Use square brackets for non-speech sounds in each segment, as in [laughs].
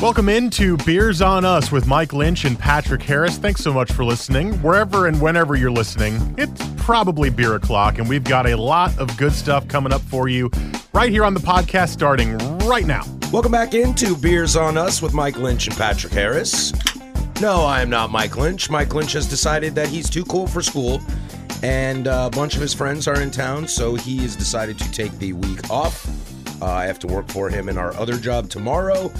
Welcome into Beers on Us with Mike Lynch and Patrick Harris. Thanks so much for listening. Wherever and whenever you're listening, it's probably beer o'clock, and we've got a lot of good stuff coming up for you right here on the podcast starting right now. Welcome back into Beers on Us with Mike Lynch and Patrick Harris. No, I am not Mike Lynch. Mike Lynch has decided that he's too cool for school, and a bunch of his friends are in town, so he has decided to take the week off. Uh, I have to work for him in our other job tomorrow.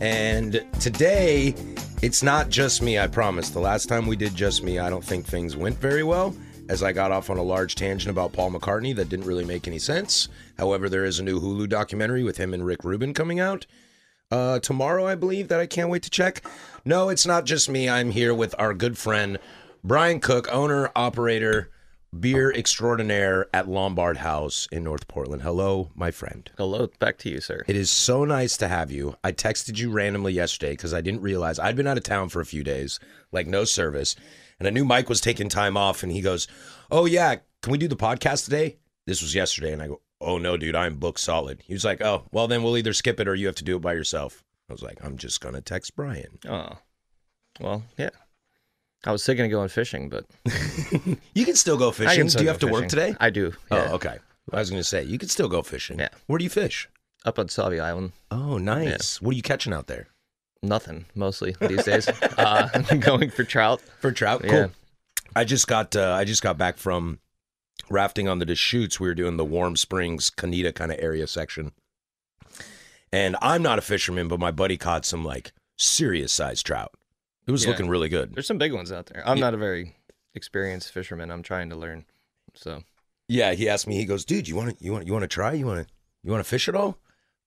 And today, it's not just me, I promise. The last time we did just me, I don't think things went very well, as I got off on a large tangent about Paul McCartney that didn't really make any sense. However, there is a new Hulu documentary with him and Rick Rubin coming out uh, tomorrow, I believe, that I can't wait to check. No, it's not just me. I'm here with our good friend, Brian Cook, owner, operator, beer extraordinaire at Lombard House in North Portland. Hello, my friend. Hello, back to you, sir. It is so nice to have you. I texted you randomly yesterday because I didn't realize I'd been out of town for a few days, like no service. And I knew Mike was taking time off, and he goes, Oh, yeah, can we do the podcast today? This was yesterday. And I go, Oh, no, dude, I'm booked solid. He was like, Oh, well, then we'll either skip it or you have to do it by yourself. I was like, I'm just going to text Brian. Oh, well, yeah. I was thinking of going fishing, but [laughs] You can still go I fishing. can Do you go have to work fishing. today? I do. yeah. Oh, okay. I was going to say, you can still go fishing. Yeah. Where do you fish? Up on Sauvie Island, Oh, nice. What are you catching out there? nothing mostly these days. [laughs] uh, [laughs] going for trout. For trout? Cool. Yeah. I just got uh, I just got back from rafting on the Deschutes. We were doing the Warm Springs, Canita kind of area section. And I'm not a fisherman, but my buddy caught some like serious sized trout. It was Yeah. looking really good. There's some big ones out there. I'm Yeah. not a very experienced fisherman. I'm trying to learn. So Yeah, he asked me. He goes, "Dude, you want to you want you want to try? You want to you want to fish at all?"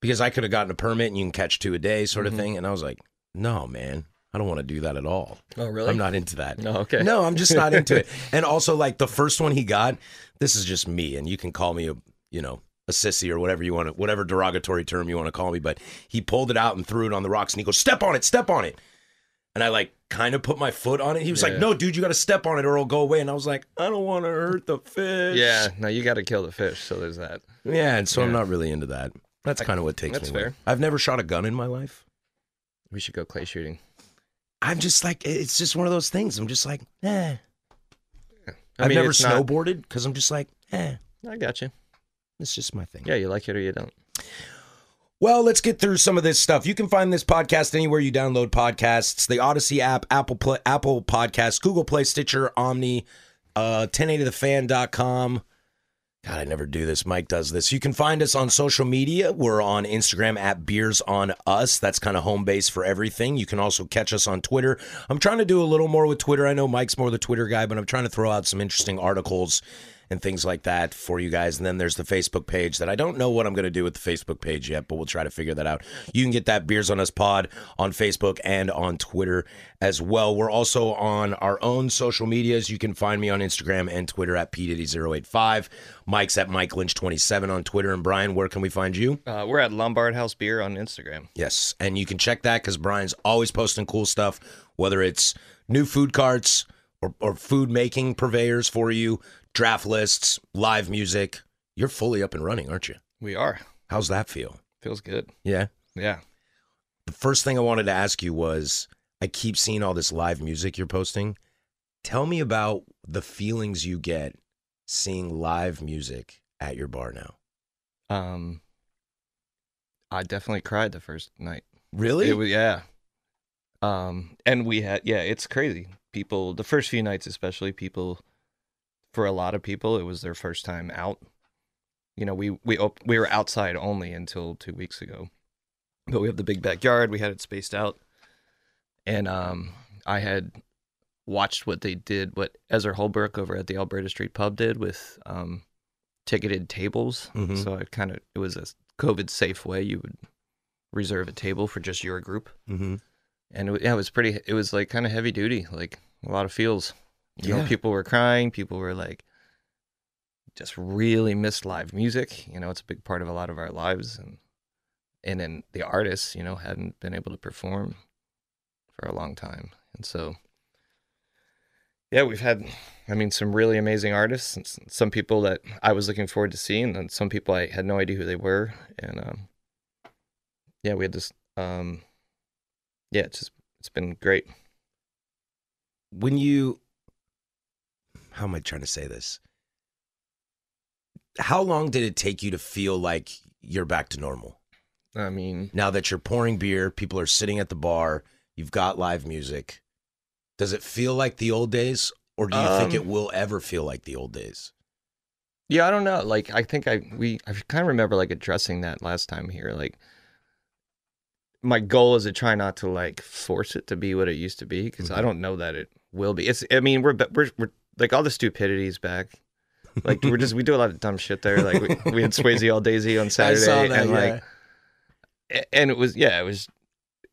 Because I could have gotten a permit and you can catch two a day, sort of Mhm. thing. And I was like, "No, man, I don't want to do that at all. Oh, really? I'm not into that. No, okay. No, I'm just not into it. [laughs] And also, like the first one he got, this is just me, and you can call me a you know a sissy or whatever you want to, whatever derogatory term you want to call me. But he pulled it out and threw it on the rocks, and he goes, "Step on it, step on it." And I like kind of put my foot on it. He was like, "No, dude, you got to step on it or it'll go away." And I was like, "I don't want to hurt the fish." yeah, no, you got to kill the fish. So there's that. Yeah, and so I'm not really into that. That's kind of what takes That's me. away. fair. I've never shot a gun in my life. We should go clay shooting. I'm just like, it's just one of those things. I'm just like, eh. I I've mean, never snowboarded because I'm just like, eh. I got you. It's just my thing. Yeah, you like it or you don't. Well, let's get through some of this stuff. You can find this podcast anywhere you download podcasts: the Odyssey app, Apple Play, Apple Podcasts, Google Play, Stitcher, Omni, uh, 1080thefan.com. God, I never do this. Mike does this. You can find us on social media. We're on Instagram at Beers on Us. That's kind of home base for everything. You can also catch us on Twitter. I'm trying to do a little more with Twitter. I know Mike's more the Twitter guy, but I'm trying to throw out some interesting articles and things like that for you guys. And then there's the Facebook page that I don't know what I'm going to do with the Facebook page yet, but we'll try to figure that out. You can get that Beers on Us pod on Facebook and on Twitter as well. We're also on our own social medias. You can find me on Instagram and Twitter at pdiddy085. Mike's at Mike Lynch27 on Twitter. And Brian, where can we find you? Uh, we're at Lombard House Beer on Instagram. Yes, and you can check that because Brian's always posting cool stuff, whether it's new food carts or, or food making purveyors for you, draft lists, live music. You're fully up and running, aren't you? We are. How's that feel? Feels good. Yeah. Yeah. The first thing I wanted to ask you was I keep seeing all this live music you're posting. Tell me about the feelings you get seeing live music at your bar now. Um, I definitely cried the first night. Really? It was yeah. Um, and we had yeah, it's crazy. People, the first few nights especially, people, for a lot of people, it was their first time out. You know, we we op- we were outside only until two weeks ago, but we have the big backyard. We had it spaced out, and um, I had watched what they did, what Ezra Holbrook over at the Alberta Street Pub did with um, ticketed tables. Mhm. So it kind of it was a COVID safe way you would reserve a table for just your group, Mm-hmm. and it, yeah, it was pretty. It was like kind of heavy duty, like a lot of feels. You Yeah. know, people were crying. People were like, just really missed live music. You know, it's a big part of a lot of our lives, and and then the artists, you know, hadn't been able to perform for a long time, and so yeah, we've had, I mean, some really amazing artists, and some people that I was looking forward to seeing, and some people I had no idea who they were, and um, yeah, we had this, um, yeah, it's just it's been great. When you, how am I trying to say this? How long did it take you to feel like you're back to normal? I mean, Now that you're pouring beer, people are sitting at the bar, you've got live music. Does it feel like the old days, or do you think Um, it will ever feel like the old days? Yeah, I don't know. Like, I think I we I kind of remember like addressing that last time here. Like, my goal is to try not to like force it to be what it used to be because I don't know that it will be. It's. I mean, we're we're we're like all the stupidities back. Like we're just we do a lot of dumb shit there. Like we, we had Swayze all Daisy on [laughs] Saturday, that, and yeah. like, and it was yeah, it was.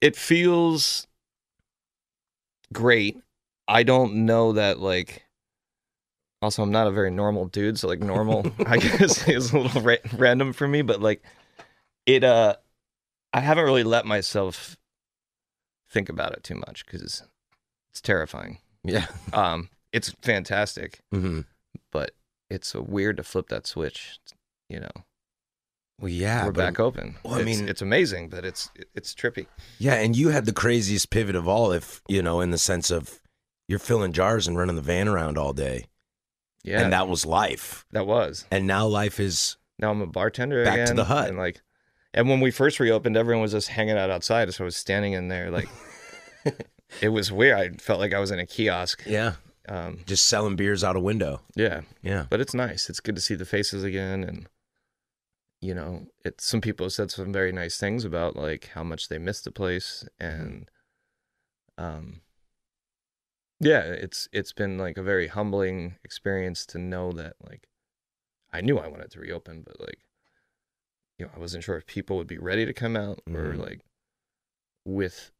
It feels great. I don't know that like. Also, I'm not a very normal dude, so like normal, [laughs] I guess, [laughs] is a little ra- random for me. But like, it, uh, I haven't really let myself think about it too much because it's terrifying. Yeah. Um, it's fantastic, Mm-hmm. but it's weird to flip that switch. You know, Well, yeah. we're back open. well, I it's, mean- it's amazing, but it's it's trippy. Yeah, and you had the craziest pivot of all, if you know, in the sense of you're filling jars and running the van around all day, Yeah, and that was life. that was. And now life is Now I'm a bartender Back to the hut. and like, and when we first reopened, everyone was just hanging out outside, so I was standing in there like. [laughs] it was weird. I felt like I was in a kiosk. yeah, Um, just selling beers out a window. yeah, Yeah, but it's nice. It's good to see the faces again, and you know, it. Some people have said some very nice things about like how much they miss the place, and um, yeah, it's it's been like a very humbling experience to know that like I knew I wanted to reopen, but like you know, I wasn't sure if people would be ready to come out or Mhm. like with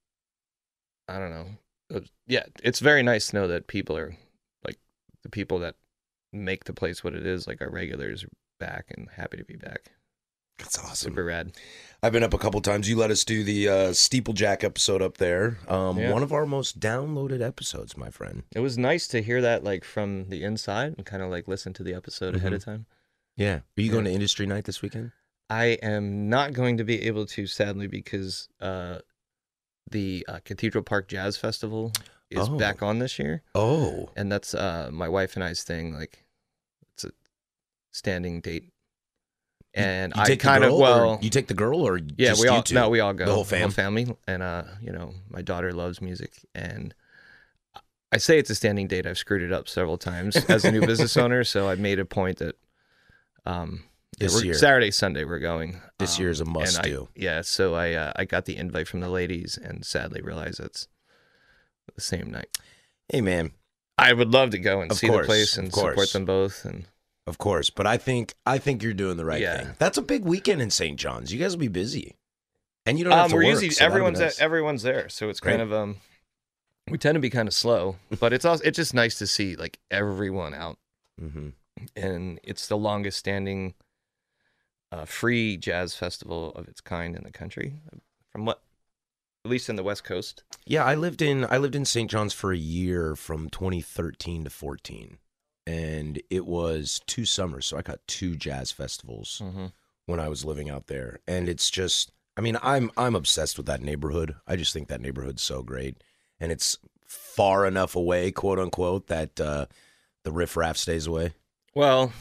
I don't know. Uh, Yeah, it's very nice to know that people are like the people that make the place what it is, like our regulars are back and happy to be back. that's awesome. Super rad. I've been up a couple times. You let us do the uh, Steeplejack episode up there. Um, Yeah. One of our most downloaded episodes, my friend. It was nice to hear that like from the inside and kind of like listen to the episode ahead of time. Yeah. Are you going Yeah. to Industry Night this weekend? I am not going to be able to, sadly, because uh, the uh, Cathedral Park Jazz Festival is Oh. back on this year, Oh, and that's uh, my wife and I's thing. Like, it's a standing date, and you I take kind of well, you take the girl, or yeah, we all you two? no, we all go, The whole fam. family, and uh, you know, my daughter loves music, and I say it's a standing date. I've screwed it up several times as a new [laughs] business owner, so I made a point that, um, This we're- year. Saturday, Sunday, we're going. This Um, year is a and must I- do. Yeah, so I uh, I got the invite from the ladies, and sadly realize it's the same night. Hey, man. I would love to go and Of see course, the place and support them both, and Of course, but I think I think you're doing the right Yeah. thing. That's a big weekend in St. John's. You guys will be busy, and you don't have um, to we're work. usually so everyone's nice. everyone's there, so it's kind Great. of um, we tend to be kind of slow, [laughs] but it's also it's just nice to see like everyone out, Mhm. and it's the longest standing uh, free jazz festival of its kind in the country, from what at least in the West Coast. Yeah, I lived in I lived in St. John's for a year from 2013 to 14, and it was two summers. So I got two jazz festivals Mm-hmm. when I was living out there, and it's just I mean I'm I'm obsessed with that neighborhood. I just think that neighborhood's so great, and it's far enough away, quote unquote, that uh, the riffraff stays away. Well,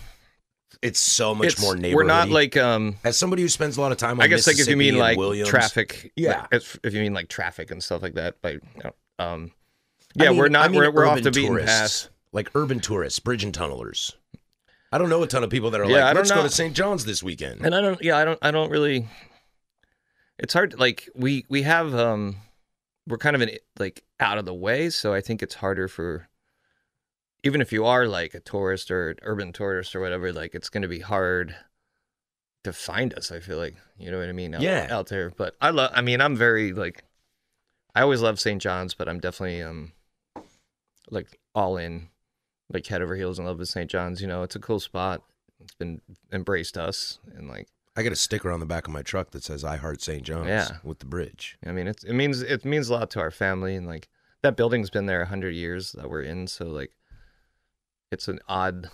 it's so much It's- more neighborhood. We're not like um. as somebody who spends a lot of time. On I guess like if you mean like Williams, traffic, Yeah. like, if, if you mean like traffic and stuff like that, like you know, um, I yeah, mean- we're not I mean we're, we're off the beaten path. like urban tourists, bridge and tunnelers. I don't know a ton of people that are Yeah, I like, don't let's go know. to St. John's this weekend. And I don't, yeah, I don't, I don't really. It's hard. Like we we have um, we're kind of in like out of the way, so I think it's harder for. Even if you are like a tourist or an urban tourist or whatever, like it's going to be hard to find us. I feel like you know what I mean. Out, Yeah. out there. But I love. I mean, I'm very like. I always love St. John's, but I'm definitely um, like all in, like head over heels in love with St. John's. You know, it's a cool spot. It's been embraced us and like I got a sticker on the back of my truck that says "I Heart St. John's" Yeah. with the bridge. I mean, it's, it means it means a lot to our family, and like that building's been there a hundred years that we're in, so like it's an odd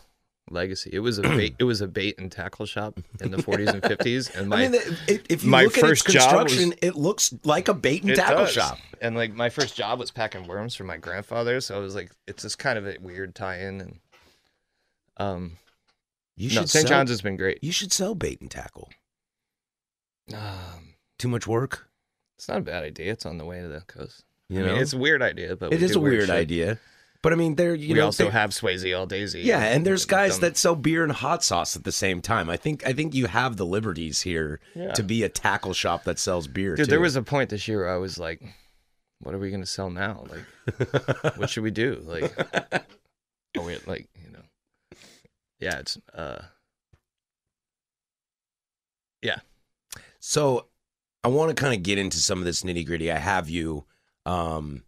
legacy. It was a [clears throat] bait, it was a bait and tackle shop in the [laughs] 40s and 50s, and my I mean, if you my look at its first job was- construction, it looks like a bait and tackle does. shop. And like my first job was packing worms for my grandfather, so I was like, it's just kind of a weird tie-in, and um, You no, should St. sell- John's has been great. You should sell bait and tackle. Um, Too much work. it's not a bad idea. It's on the way to the coast. You I mean, know? it's a weird idea, but It is a weird weird shit. idea, but I mean, there you we know also have Swayze all Daisy. Yeah, and there's guys dumb- that sell beer and hot sauce at the same time. I think I think you have the liberties here Yeah. to be a tackle shop that sells beer. Dude, too. there was a point this year where I was like, what are we going to sell now? Like, what should we do? Like, [laughs] are we, like, you know, yeah, it's, uh, yeah. So I want to kind of get into some of this nitty gritty. I have you. Um,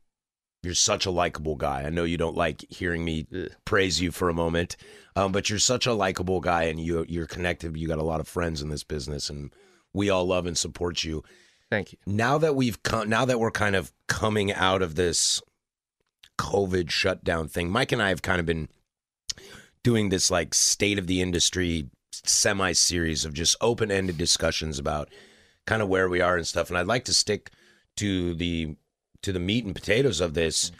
you're such a likable guy. I know you don't like hearing me Ugh. praise you for a moment, um, but you're such a likable guy, and you you're connected. You got a lot of friends in this business, and we all love and support you. Thank you. Now that we've come, now that we're kind of coming out of this COVID shutdown thing, Mike and I have kind of been doing this like state of the industry semi series of just open ended discussions about kind of where we are and stuff. And I'd like to stick to the to the meat and potatoes of this.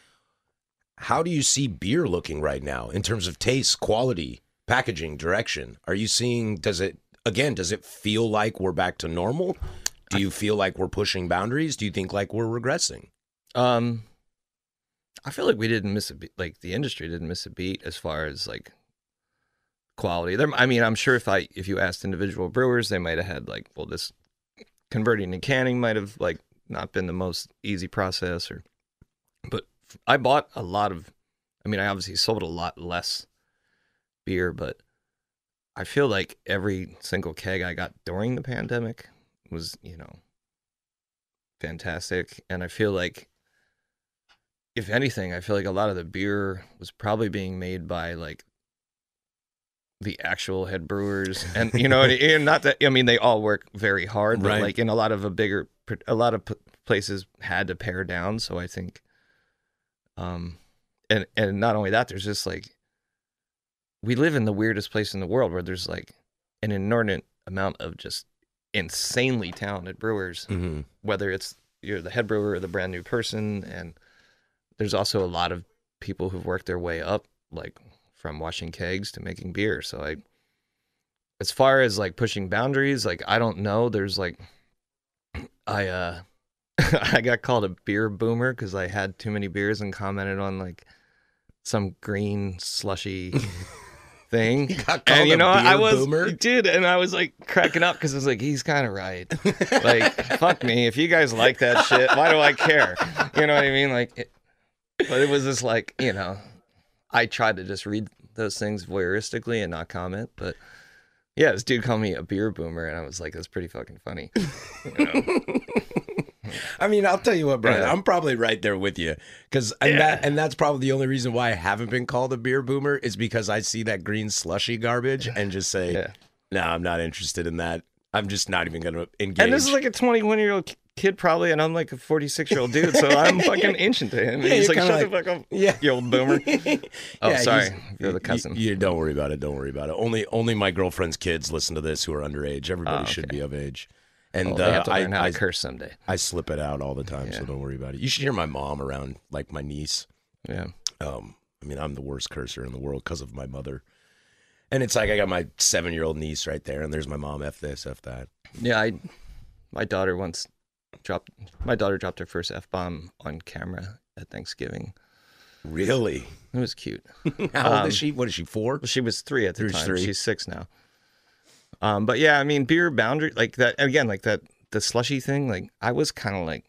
How do you see beer looking right now in terms of taste, quality, packaging, direction? Are you seeing does it again, does it feel like we're back to normal? Do you feel like we're pushing boundaries? Do you think like we're regressing? Um, I feel like we didn't miss a beat. Like the industry didn't miss a beat as far as like quality. There, I mean, I'm sure if I if you asked individual brewers, they might have had like, well, this converting to canning might have like not been the most easy process, or. But I bought a lot of. I mean, I obviously sold a lot less beer, but I feel like every single keg I got during the pandemic was, you know, fantastic, and I feel like if anything, I feel like a lot of the beer was probably being made by like the actual head brewers, and you know, and not that I mean they all work very hard, but Right. like in a lot of a bigger, a lot of p- places had to pare down. So I think, um, and and not only that, there's just like we live in the weirdest place in the world where there's like an inordinate amount of just insanely talented brewers Mm-hmm. whether it's you're the head brewer or the brand new person and there's also a lot of people who've worked their way up like from washing kegs to making beer so i as far as like pushing boundaries like i don't know there's like i uh [laughs] i got called a beer boomer because i had too many beers and commented on like some green slushy [laughs] thing. Got called and you a know i was boomer? dude and i was like cracking up because i was like he's kind of right. [laughs] Like fuck me. If you guys like that shit why do i care? You know what i mean? Like it, but it was just like you know i tried to just read those things voyeuristically and not comment but yeah this dude called me a beer boomer and i was like that's pretty fucking funny [laughs] you know? I mean, I'll tell you what, Brian. Yeah. I'm probably right there with you because and that and that's probably the only reason why I haven't been called a beer boomer is because I see that green slushy garbage and just say, Yeah. "No, I'm not interested in that. I'm just not even going to engage." and this is like a 21 year old kid probably and i'm like a 46 year old dude so i'm [laughs] fucking ancient to him and Yeah, he's like shut like- the fuck up yeah, you old boomer [laughs] oh Yeah, sorry you're the cousin You, don't worry about it. Don't worry about it. Only only my girlfriend's kids listen to this who are underage. Everybody Oh, should be of age. And they uh, have to learn I, how I, to curse someday I slip it out all the time, so don't worry about it. You should hear my mom around, like my niece. yeah Um, I mean, I'm the worst cursor in the world because of my mother. And it's like I got my seven year old niece right there, and there's my mom. F this, F that. Yeah, I my daughter once dropped my daughter dropped her first f bomb on camera at Thanksgiving. Really? It was cute. [laughs] How old Um, is she? What is she? Four? She was three at the time. three. She's six now. Um, but yeah, I mean, beer boundary like that again, like that the slushy thing. Like I was kind of like,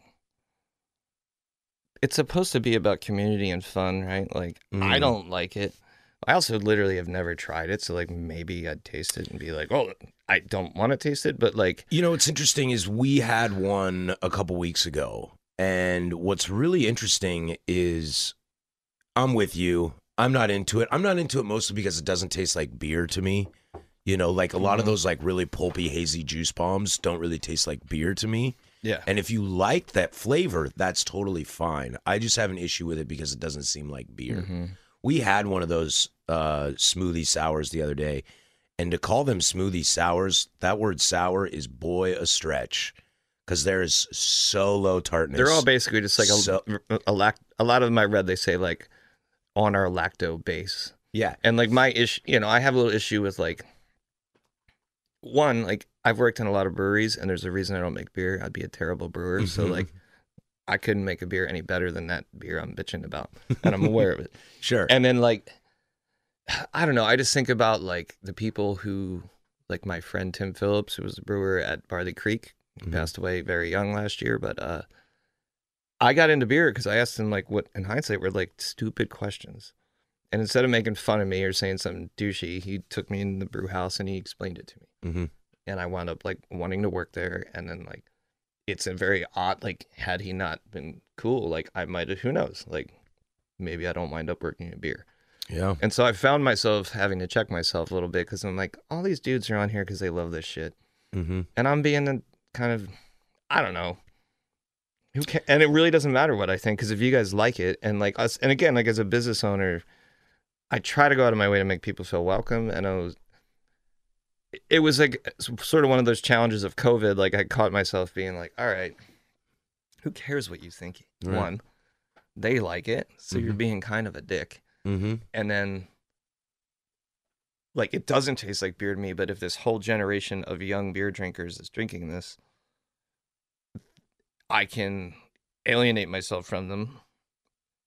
it's supposed to be about community and fun, right? Like I Mm. don't like it. I also literally have never tried it, so like maybe I'd taste it and be like, oh, I don't want to taste it, but like, You know what's interesting is we had one a couple weeks ago, and what's really interesting is I'm with you. I'm not into it. I'm not into it mostly because it doesn't taste like beer to me. You know, like a lot of those like really pulpy hazy juice bombs don't really taste like beer to me. yeah, And if you like that flavor, that's totally fine. I just have an issue with it because it doesn't seem like beer. Mm-hmm. We had one of those uh, smoothie sours the other day, and to call them smoothie sours, that word sour is boy a stretch because there is so low tartness. they're all basically just like a So- a lac. A lot of them I read they say like on our lacto base. yeah, And like my issue, you know, I have a little issue with like one, like I've worked in a lot of breweries, and there's a reason I don't make beer. I'd be a terrible brewer. So Mhm. like, I couldn't make a beer any better than that beer I'm bitching about, and I'm aware of it. [laughs] sure. And then like, [sighs] I don't know. I just think about like the people who, like my friend Tim Phillips, who was a brewer at Barley Creek, Mhm. passed away very young last year. But uh, I got into beer because I asked him like what, in hindsight, were like stupid questions. And instead of making fun of me or saying something douchey, he took me in the brew house and he explained it to me. Mhm. And I wound up like wanting to work there. And then like, it's a very odd like had he not been cool, like I might have. Who knows? Like maybe I don't wind up working at beer. Yeah, And so I found myself having to check myself a little bit because I'm like, all these dudes are on here because they love this shit, mm-hmm. and I'm being a kind of, I don't know. Who can And it really doesn't matter what I think because if you guys like it, and like us, and again, like as a business owner, I try to go out of my way to make people feel welcome, and I was. It was like sort of one of those challenges of COVID. Like I caught myself being like, "All right, who cares what you think?" Right. One, they like it, so you're Mhm. being kind of a dick Mm-hmm. and then like it doesn't taste like beer to me but if this whole generation of young beer drinkers is drinking this i can alienate myself from them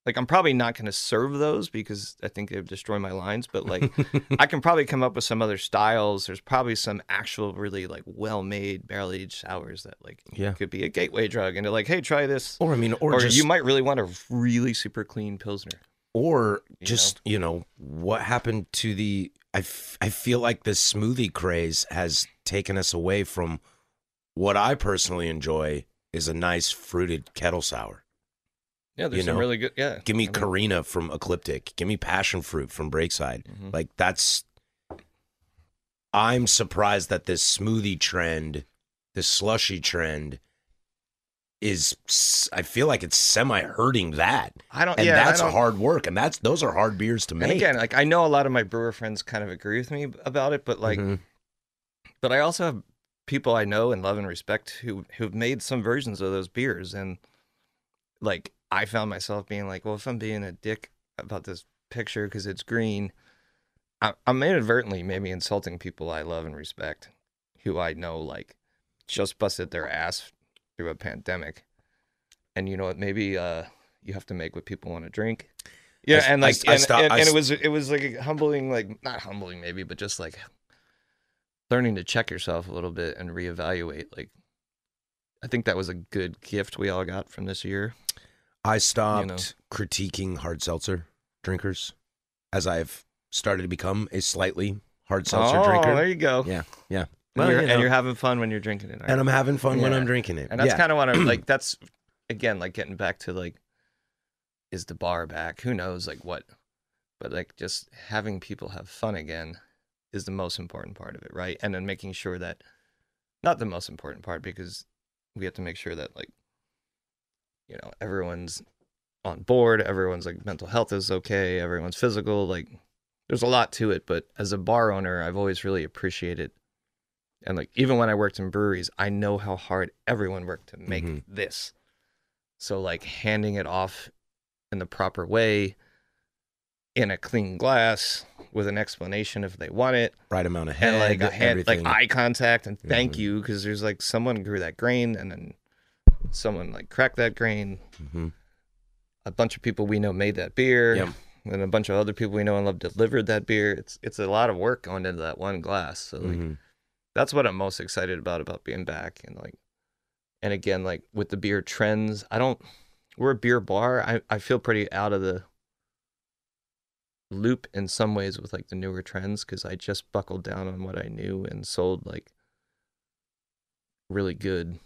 like i'm probably not going to serve those because i think they would destroy my lines but like [laughs] i can probably come up with some other styles there's probably some actual really like well made barrel aged sours that like Yeah. could be a gateway drug and they're like hey try this Or I mean, or, or, just you might really want a really super clean pilsner or You just you know what happened to the I, f- I feel like the smoothie craze has taken us away from what i personally enjoy is a nice fruited kettle sour. Yeah there's You some know, really good yeah give me I mean- Carina from ecliptic. Give me passion fruit from breakside. Mhm. like that's i'm surprised that this smoothie trend this slushy trend is I feel like it's semi hurting that I don't. and yeah, that's don't- hard work and that's those are hard beers to make again, like I know a lot of my brewer friends kind of agree with me about it, but like, Mhm. but I also have people I know and love and respect who who've made some versions of those beers, and like I found myself being like, well, if I'm being a dick about this picture because it's green, I, I'm inadvertently maybe insulting people I love and respect, who I know like just busted their ass through a pandemic, and you know what? Maybe uh, you have to make what people want to drink. Yeah, I- and like, I and, sto- and, I and it was it was like a humbling, like not humbling maybe, but just like learning to check yourself a little bit and reevaluate. Like, I think that was a good gift we all got from this year. I stopped know. critiquing hard seltzer drinkers as I've started to become a slightly hard seltzer oh, drinker. there you go. Yeah, yeah. And, Well, you're, you and you're having fun when you're drinking it. and I'm having fun when I'm drinking it. And that's yeah. kind of what I'm like. [clears throat] That's again like getting back to like, is the bar back? Who knows? Like what? But like just having people have fun again is the most important part of it, right? And then making sure that not the most important part because we have to make sure that like you know everyone's on board, everyone's like mental health is okay, everyone's physical. Like there's a lot to it, but as a bar owner, I've always really appreciated and like even when I worked in breweries, I know how hard everyone worked to make Mhm. this. So like handing it off in the proper way in a clean glass with an explanation if they want it Right amount of head, and like a hand, like eye contact and thank Mm-hmm. you because there's like someone grew that grain and then someone like cracked that grain. Mhm. A bunch of people we know made that beer, Yep. and a bunch of other people we know and love delivered that beer. It's it's a lot of work going into that one glass. So like Mhm. That's what I'm most excited about about being back and like and again like with the beer trends, I don't we're a beer bar. I I feel pretty out of the loop in some ways with like the newer trends because I just buckled down on what I knew and sold like really good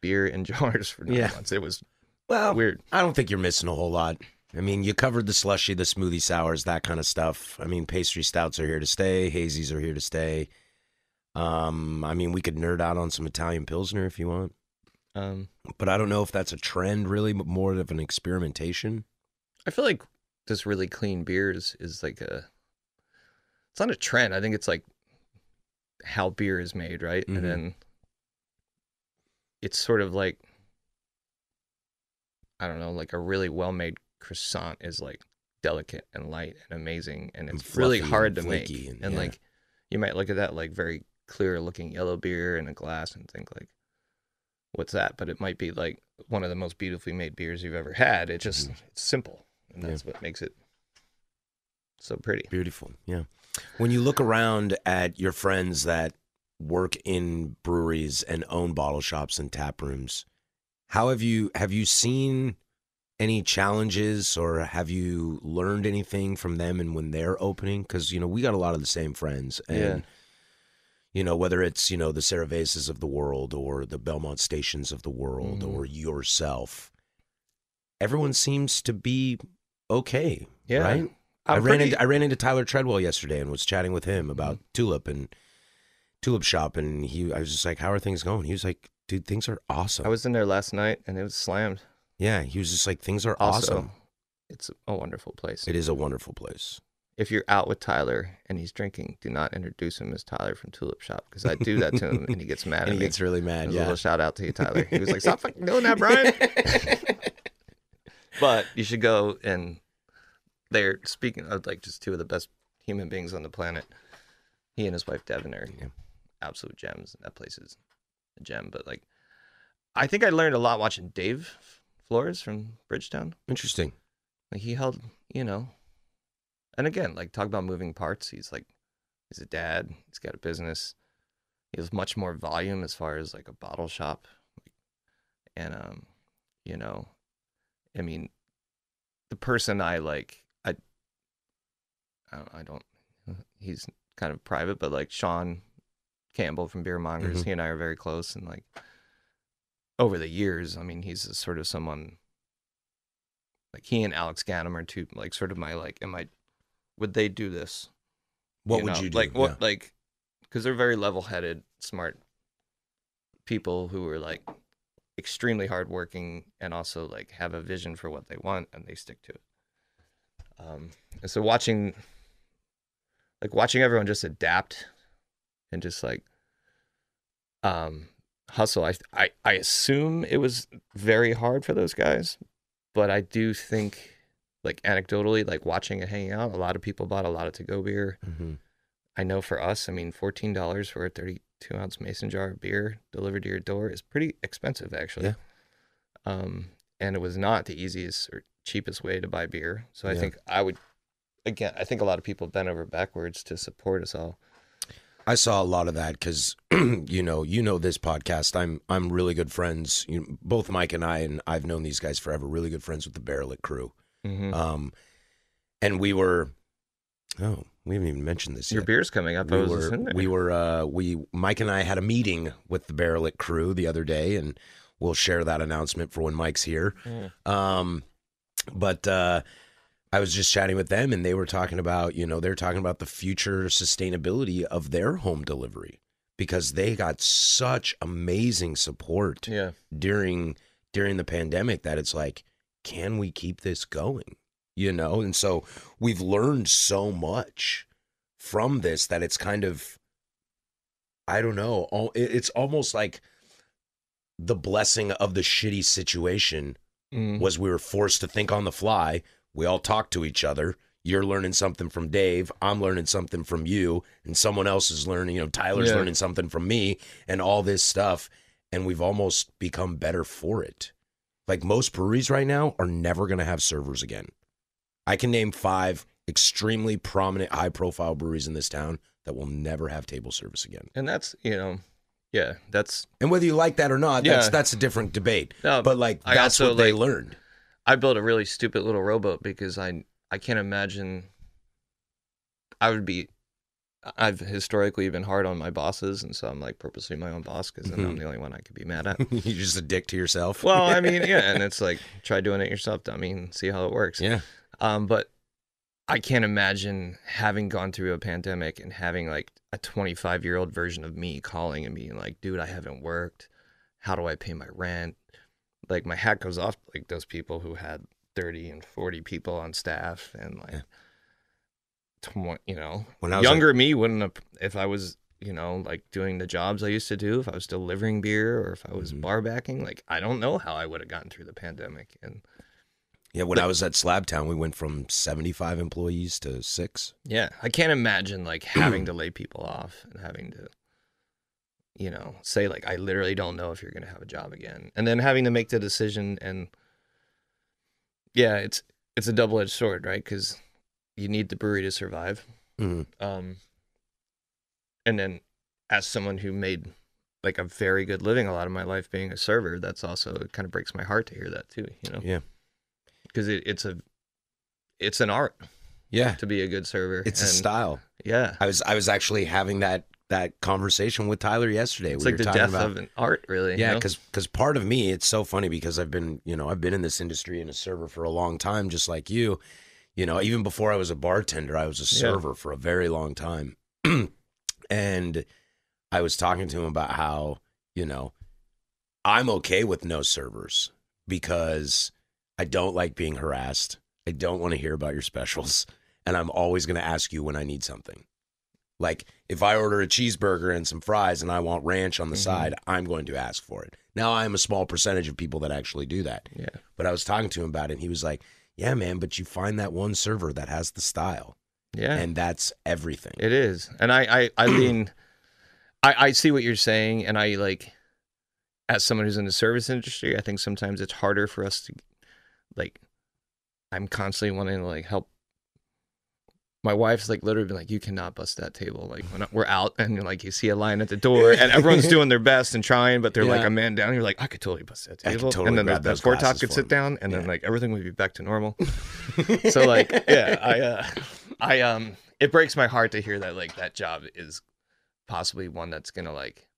beer in [laughs] jars for nine Yeah. months. It was Well, weird. I don't think you're missing a whole lot. I mean, you covered the slushy, the smoothie sours, that kind of stuff. I mean, pastry stouts are here to stay. Hazies are here to stay. Um, I mean, we could nerd out on some Italian pilsner if you want, Um, but I don't know if that's a trend, really, but more of an experimentation. I feel like this really clean beers is like a. It's not a trend. I think it's like how beer is made, right? Mhm. And then it's sort of like I don't know, like a really well-made croissant is like delicate and light and amazing, and And it's really hard to make. And, and- yeah. like you might look at that like very clear-looking yellow beer in a glass and think like, "What's that?" But it might be like one of the most beautifully made beers you've ever had. It just it's simple, and Mm-hmm. Yeah. that's what makes it so pretty. Beautiful. Yeah. When you look around at your friends that work in breweries and own bottle shops and tap rooms, how have you have you seen any challenges or have you learned anything from them and when they're opening because you know we got a lot of the same friends and Yeah. You know whether it's you know the Saravezas of the world or the Belmont stations of the world Mhm. or yourself everyone seems to be okay Yeah. right i I'm ran pretty- into I ran into Tyler Treadwell yesterday and was chatting with him about Mm-hmm. Tulip and Tulip Shop and he I was just like how are things going he was like dude things are awesome I was in there last night and it was slammed. yeah he was just like things are Also, awesome it's a wonderful place. it is a wonderful place If you're out with Tyler and he's drinking, do not introduce him as Tyler from Tulip Shop because I do that to him and he gets mad [laughs] and at he me. gets really mad A yeah little shout out to you, Tyler. He was like, [laughs] "Stop fucking doing that, Brian." [laughs] but you should go and they're speaking of like just two of the best human beings on the planet. He and his wife Devin are Yeah. absolute gems. and That place is a gem. But like, I think I learned a lot watching Dave Flores from Bridgetown. interesting Like he held, you know, and again, like talk about moving parts. He's like, he's a dad. He's got a business. He has much more volume as far as like a bottle shop, and um, you know, I mean, the person I like, I, I don't, I don't he's kind of private, but like Sean Campbell from Beer Mongers, Mhm. he and I are very close, and like over the years, I mean, he's a sort of someone like he and Alex Ganum are two like sort of my like am I would they do this? what would know? you do Like what Yeah. like because they're very level-headed, smart people who are like extremely hardworking and also like have a vision for what they want and they stick to it. Um, and so watching, like watching everyone just adapt and just like um hustle. I I I assume it was very hard for those guys, but I do think like anecdotally, like watching it hanging out, a lot of people bought a lot of to go beer. Mhm. I know for us, I mean, fourteen dollars for a thirty-two ounce mason jar of beer delivered to your door is pretty expensive, actually. Yeah. Um, and it was not the easiest or cheapest way to buy beer. So I Yeah. think I would, again, I think a lot of people bent over backwards to support us all. I saw a lot of that because [clears throat] you know you know this podcast. I'm I'm really good friends. You both Mike and I, and I've known these guys forever. Really good friends with the Baerlic crew. Mm-hmm. Um, and we were. Oh, we haven't even mentioned this Your yet. beer's coming up. We was were in there. we were uh we Mike and I had a meeting with the Baerlic crew the other day, and we'll share that announcement for when Mike's here. Mm. Um, but uh, I was just chatting with them, and they were talking about, you know, they're talking about the future sustainability of their home delivery because they got such amazing support Yeah. during during the pandemic that it's like, can we keep this going? You know, and so we've learned so much from this that it's kind of, I don't know, it's almost like the blessing of the shitty situation Mm. was we were forced to think on the fly. We all talked to each other. you're learning something from Dave, I'm learning something from you, and someone else is learning, you know, Tyler's Yeah. learning something from me and all this stuff. And we've almost become better for it. Like most breweries right now are never going to have servers again. I can name five extremely prominent, high profile breweries in this town that will never have table service again. And that's you know, yeah, that's And whether you like that or not, that's Yeah. that's a different debate. No, but like I that's also, what they like- learned. I built a really stupid little rowboat because I I can't imagine I would be I've historically been hard on my bosses and so I'm like purposely my own boss because then Mm-hmm. I'm the only one I could be mad at. [laughs] You're just a dick to yourself. well, I mean, [laughs] yeah, and it's like try doing it yourself, dummy, and see how it works. yeah. Um, but I can't imagine having gone through a pandemic and having like a 25 year old version of me calling and being like, dude, I haven't worked. How do I pay my rent? Like my hat goes off like those people who had 30 and 40 people on staff and like, tw- you know, When I was younger me wouldn't have, if I was, you know, like doing the jobs I used to do, if I was delivering beer or if I was Mhm. bar backing, like I don't know how I would have gotten through the pandemic. And Yeah, when I was at Slabtown, we went from 75 employees to six. Yeah, I can't imagine like having [clears throat] to lay people off and having to, you know, say like I literally don't know if you're gonna have a job again, and then having to make the decision. And yeah, it's it's a double edged sword, right? Because you need the brewery to survive. Mhm. Um, and then as someone who made like a very good living a lot of my life being a server, that's also it kind of breaks my heart to hear that too. You know, Yeah. because it, it's a it's an art Yeah. to be a good server. It's a style. Yeah. I was I was actually having that that conversation with Tyler yesterday. It's We like were the death about- of an art, really. Yeah, you know? because part of me, it's so funny because I've been, you know, I've been in this industry and a server for a long time, just like you. You know, even before I was a bartender, I was a Yeah. server for a very long time. [clears throat] and I was talking to him about how, you know, I'm okay with no servers because I don't like being harassed. I don't want to hear about your specials. [laughs] And I'm always going to ask you when I need something. Like if I order a cheeseburger and some fries and I want ranch on the Mhm. side, I'm going to ask for it. Now I'm a small percentage of people that actually do that. yeah. But I was talking to him about it and he was like, "Yeah, man, but you find that one server that has the style Yeah. and that's everything." It is. And I, I, I [clears throat] lean, I, I see what you're saying. And I like, as someone who's in the service industry, I think sometimes it's harder for us to, like, I'm constantly wanting to like help. My wife's like literally been like, you cannot bust that table. Like when we're out and like you see a line at the door and everyone's doing their best and trying, but they're like a man down. You're like, I could totally bust that table. totally and then the, the poor top could sit down and Yeah. then like everything would be back to normal. [laughs] so like yeah i uh i um it breaks my heart to hear that like that job is possibly one that's gonna like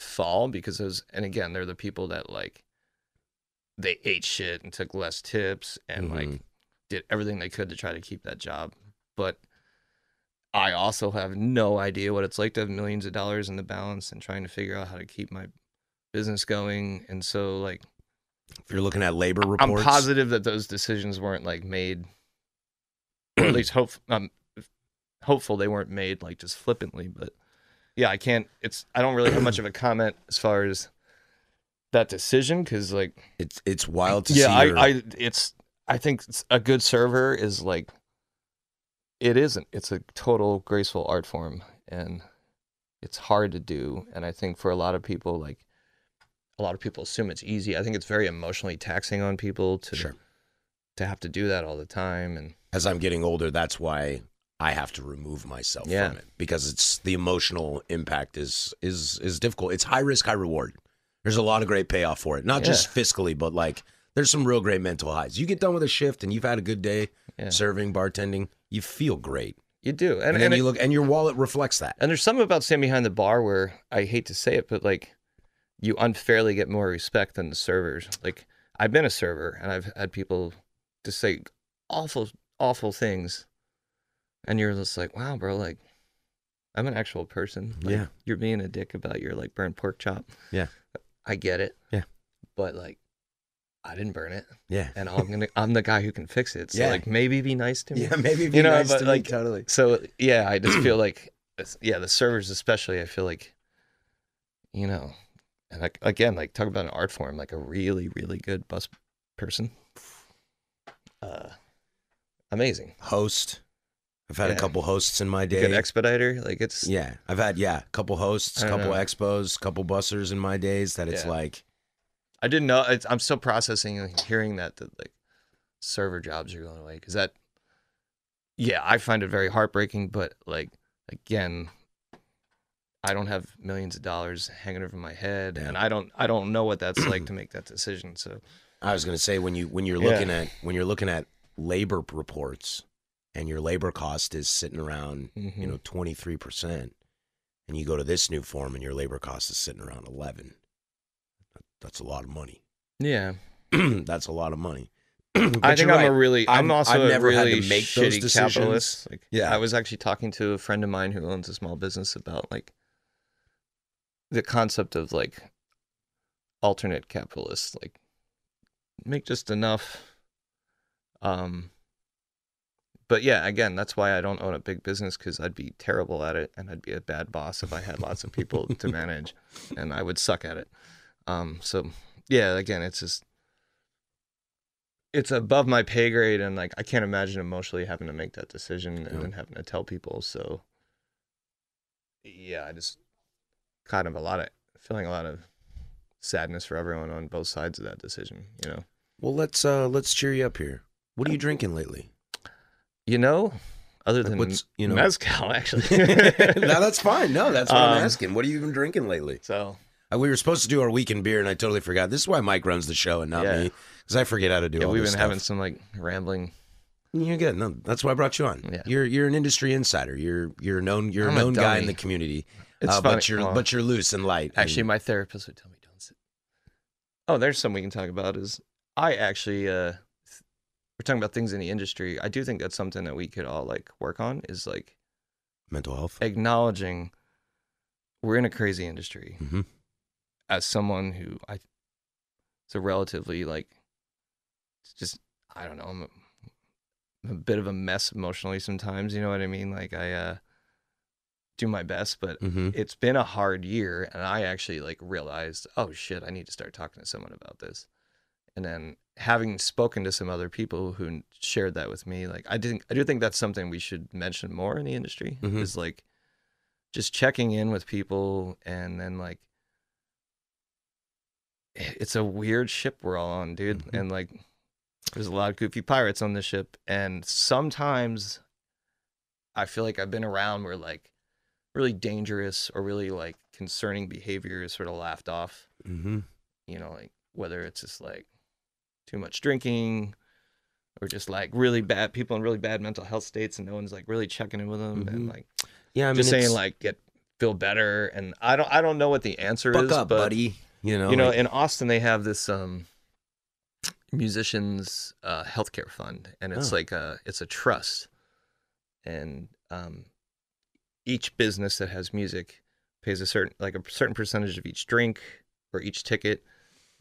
fall because those and again they're the people that like they ate shit and took less tips and like Mhm. did everything they could to try to keep that job but i also have no idea what it's like to have millions of dollars in the balance and trying to figure out how to keep my business going and so like if you're looking at labor reports, I'm positive that those decisions weren't like made, or at least hope um, hopeful they weren't made like just flippantly. But yeah, I can't. It's I don't really have much of a comment as far as that decision because like it's it's wild to yeah, see. I, your- I it's I think a good server is like it isn't. It's a total graceful art form and it's hard to do. And I think for a lot of people, like a lot of people assume it's easy. I think it's very emotionally taxing on people to Sure. to have to do that all the time. And as I'm getting older, that's why I have to remove myself Yeah. from it because it's the emotional impact is is is difficult. It's high risk, high reward. There's a lot of great payoff for it, not just fiscally, but like there's some real great mental highs. You get done with a shift and you've had a good day Yeah. serving, bartending, you feel great, you do. And, and, and, then it- you look and your wallet reflects that. And there's something about standing behind the bar where I hate to say it, but like you unfairly get more respect than the servers. Like I've been a server and I've had people just say awful, awful things, and you're just like, wow, bro, like I'm an actual person. Like, Yeah. you're being a dick about your like burnt pork chop. Yeah. I get it. Yeah. but like. I didn't burn it, Yeah, and I'm gonna. [laughs] I'm the guy who can fix it. So Yeah. like, maybe be nice to me. yeah, maybe be You know, nice but, to like, me, totally. So yeah, I just feel like yeah, the servers especially. I feel like you know, and like again, like talk about an art form, like a really really good bus person. Uh, amazing. Host. I've had a couple hosts in my day. Good expediter, like it's yeah, I've had yeah, a couple hosts, don't couple know. expos, couple bussers in my days. That it's Yeah. like I didn't know. It's, I'm still processing hearing that that like server jobs are going away because that, yeah, I find it very heartbreaking. But like again, I don't have millions of dollars hanging over my head, Yeah. and I don't I don't know what that's like [clears throat] to make that decision. So I was going to say when you when you're Yeah. looking at when you're looking at labor reports and your labor cost is sitting around you Mhm. know 23% and you go to this new form and your labor cost is sitting around 11 that's a lot of money yeah, [clears throat] that's a lot of money [clears throat] I think I'm a really I'm also I've a never had really to make those shitty decisions. capitalist. Like, Yeah. I was actually talking to a friend of mine who owns a small business about like the concept of like alternate capitalists, like make just enough. Um, but yeah, again, that's why I don't own a big business because I'd be terrible at it and I'd be a bad boss if I had lots of people to [laughs] manage, and I would suck at it. Um, so yeah, again, it's just it's above my pay grade and like I can't imagine emotionally having to make that decision and Yeah. then having to tell people. So yeah, I just kind of a lot of feeling a lot of sadness for everyone on both sides of that decision, you know. well let's uh let's cheer you up here what are you drinking lately You know, other than what's- you know- mezcal actually. [laughs] no that's fine no that's what i'm Um, asking what have you been drinking lately so we were supposed to do our weekend beer and i totally forgot this is why mike runs the show and not Yeah. me because i forget how to do yeah, all we've been this having some like rambling. You're good. No, that's why I brought you on. Yeah. You're you're an industry insider. You're you're a known you're I'm a known guy in the community. It's uh, funny. but you're Well, but you're loose and light. Actually, and- my therapist would tell me don't sit. Oh, there's something we can talk about. Is I actually uh, we're talking about things in the industry. I do think that's something that we could all like work on. Is like mental health. acknowledging we're in a crazy industry. Mhm. As someone who I, it's a relatively like, it's just I don't know. I'm a, I'm a bit of a mess emotionally sometimes. You know what I mean? Like I uh, do my best, but Mhm. it's been a hard year, and I actually like realized, oh shit, I need to start talking to someone about this. And then having spoken to some other people who shared that with me, like I didn't, I do think that's something we should mention more in the industry. Mhm. Is like just checking in with people, and then like it's a weird ship we're all on, dude, Mhm. and like there's a lot of goofy pirates on this ship, and sometimes I feel like I've been around where like really dangerous or really like concerning behavior is sort of laughed off. Mm-hmm. You know, like whether it's just like too much drinking or just like really bad people in really bad mental health states and no one's like really checking in with them and Mhm. like Yeah, I mean, just saying like get feel better and I don't I don't know what the answer buck is up, but buddy. You know, you know like- in Austin they have this um musicians uh healthcare fund and it's Oh. like a it's a trust and um each business that has music pays a certain like a certain percentage of each drink or each ticket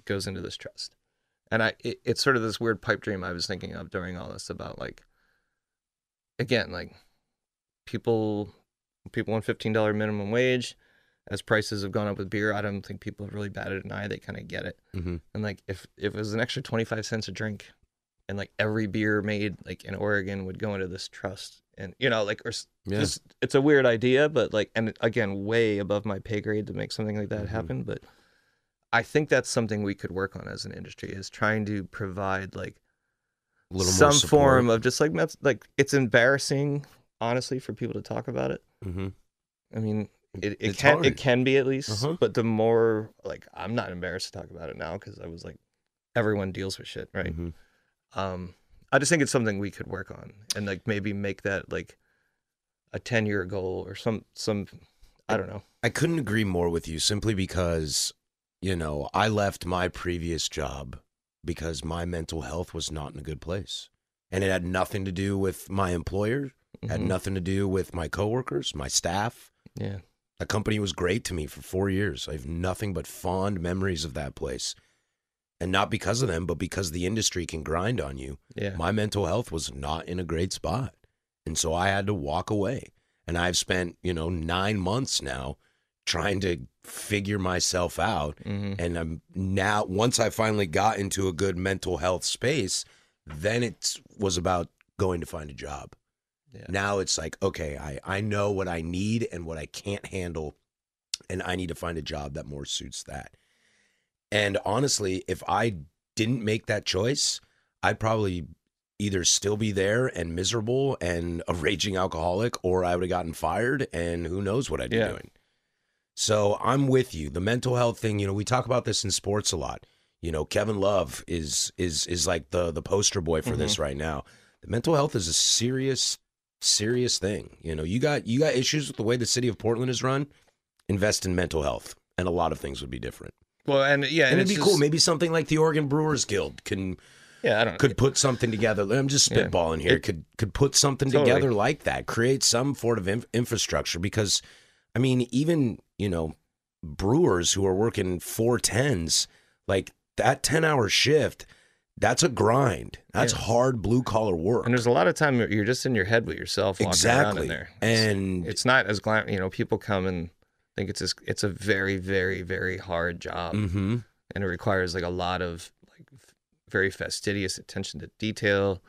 goes into this trust and i it, it's sort of this weird pipe dream i was thinking of during all this about like again like people people on $15 minimum wage as prices have gone up with beer i don't think people have really batted an eye they kind of get it Mhm. and like if if it was an extra 25 cents a drink and like every beer made like in oregon would go into this trust and you know like or Yeah. just it's a weird idea but like and again way above my pay grade to make something like that Mhm. happen but i think that's something we could work on as an industry is trying to provide like a little some form of just like like it's embarrassing honestly for people to talk about it Mhm. i mean it, it can hard. it can be at least Uh-huh. but the more like i'm not embarrassed to talk about it now because i was like everyone deals with shit right Mhm. um i just think it's something we could work on and like maybe make that like a 10 year goal or some some i don't know I couldn't agree more with you simply because, you know, I left my previous job because my mental health was not in a good place. And it had nothing to do with my employer, had Mhm. nothing to do with my coworkers, my staff. yeah The company was great to me for four years. I have nothing but fond memories of that place. And not because of them, but because the industry can grind on you. yeah My mental health was not in a great spot. And so I had to walk away. And I've spent, you know, nine months now trying to figure myself out. hmm And I'm now, once I finally got into a good mental health space, then it was about going to find a job. Yeah. Now it's like, okay, I, I know what I need and what I can't handle, and I need to find a job that more suits that. And honestly, if I didn't make that choice, I'd probably either still be there and miserable and a [laughs] raging alcoholic, or I would have gotten fired, and who knows what I'd be Yeah. doing. So I'm with you. The mental health thing, you know, we talk about this in sports a lot. You know, Kevin Love is is is like the the poster boy for this mm-hmm. right now. The mental health is a serious serious thing. You know, you got you got issues with the way the city of Portland is run. Invest in mental health, and a lot of things would be different. Well, and yeah, And, and, it'd be it's cool. Maybe something like the Oregon Brewers Guild can Yeah, I don't know. could put something together. I'm just Yeah. spitballing here. It- could could put something Totally. together like that. Create some sort of inf- infrastructure because, I mean, even you know, brewers who are working four tens, like that ten hour shift, that's a grind. That's Yeah. hard blue collar work. And there's a lot of time you're just in your head with yourself walking around exactly. in there. And It's not as glam. You know, people come and think it's just, it's a very, very, very hard job, hmm and it requires like a lot of like very fastidious attention to detail,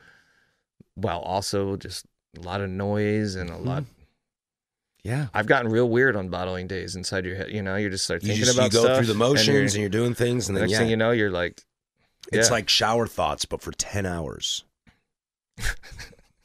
while also just a lot of noise and a lot. yeah. I've gotten real weird on bottling days inside your head. You know, you just start You thinking just about you go stuff, through the motions and, and, you're, you're, doing things, and then next yeah, thing you know, you're like, it's yeah. like shower thoughts, but for ten hours. [laughs]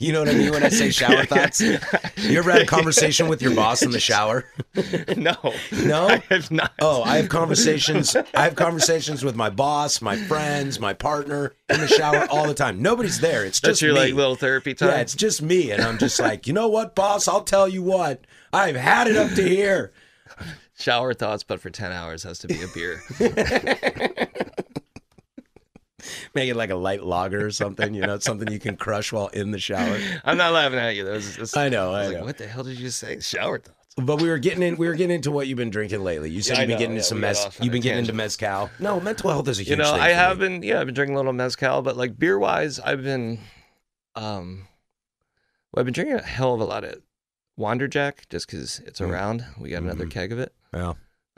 You know what I mean when I say shower Yeah, thoughts? yeah. You ever had a conversation with your boss in the shower? [laughs] no, No? I have not. Oh, I have conversations. I have conversations with my boss, my friends, my partner in the shower all the time. Nobody's there. It's that's just your me. like little therapy time. yeah, it's just me, and I'm just like, you know what, boss? I'll tell you what. I've had it up to here. shower thoughts, but for ten hours has to be a beer. [laughs] Make it like a light lager or something. You know, something you can crush while in the shower. [laughs] I'm not laughing at you. That was, that's- I know, I was know. like, what the hell did you say? Shower thoughts. But we were getting in. We were getting into what you've been drinking lately. You said Yeah, you've been know, getting yeah, into some mez. You've been getting into tangent. mezcal. No, mental health is a huge. You know, thing I have me. been. Yeah, I've been drinking a little mezcal, but like beer wise, I've been, um, well, I've been drinking a hell of a lot of Wanderjack just because it's Mm. around. We got another Mhm. keg of it. Yeah.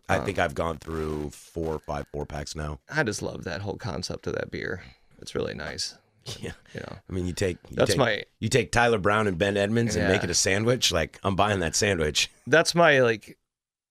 I Um, think I've gone through four or five four packs now. I just love that whole concept of that beer. It's really nice. [laughs] Yeah. You know, I mean, you take you That's take, my- you take Tyler Brown and Ben Edmonds and make it a sandwich. Like I'm buying that sandwich. [laughs] that's my like,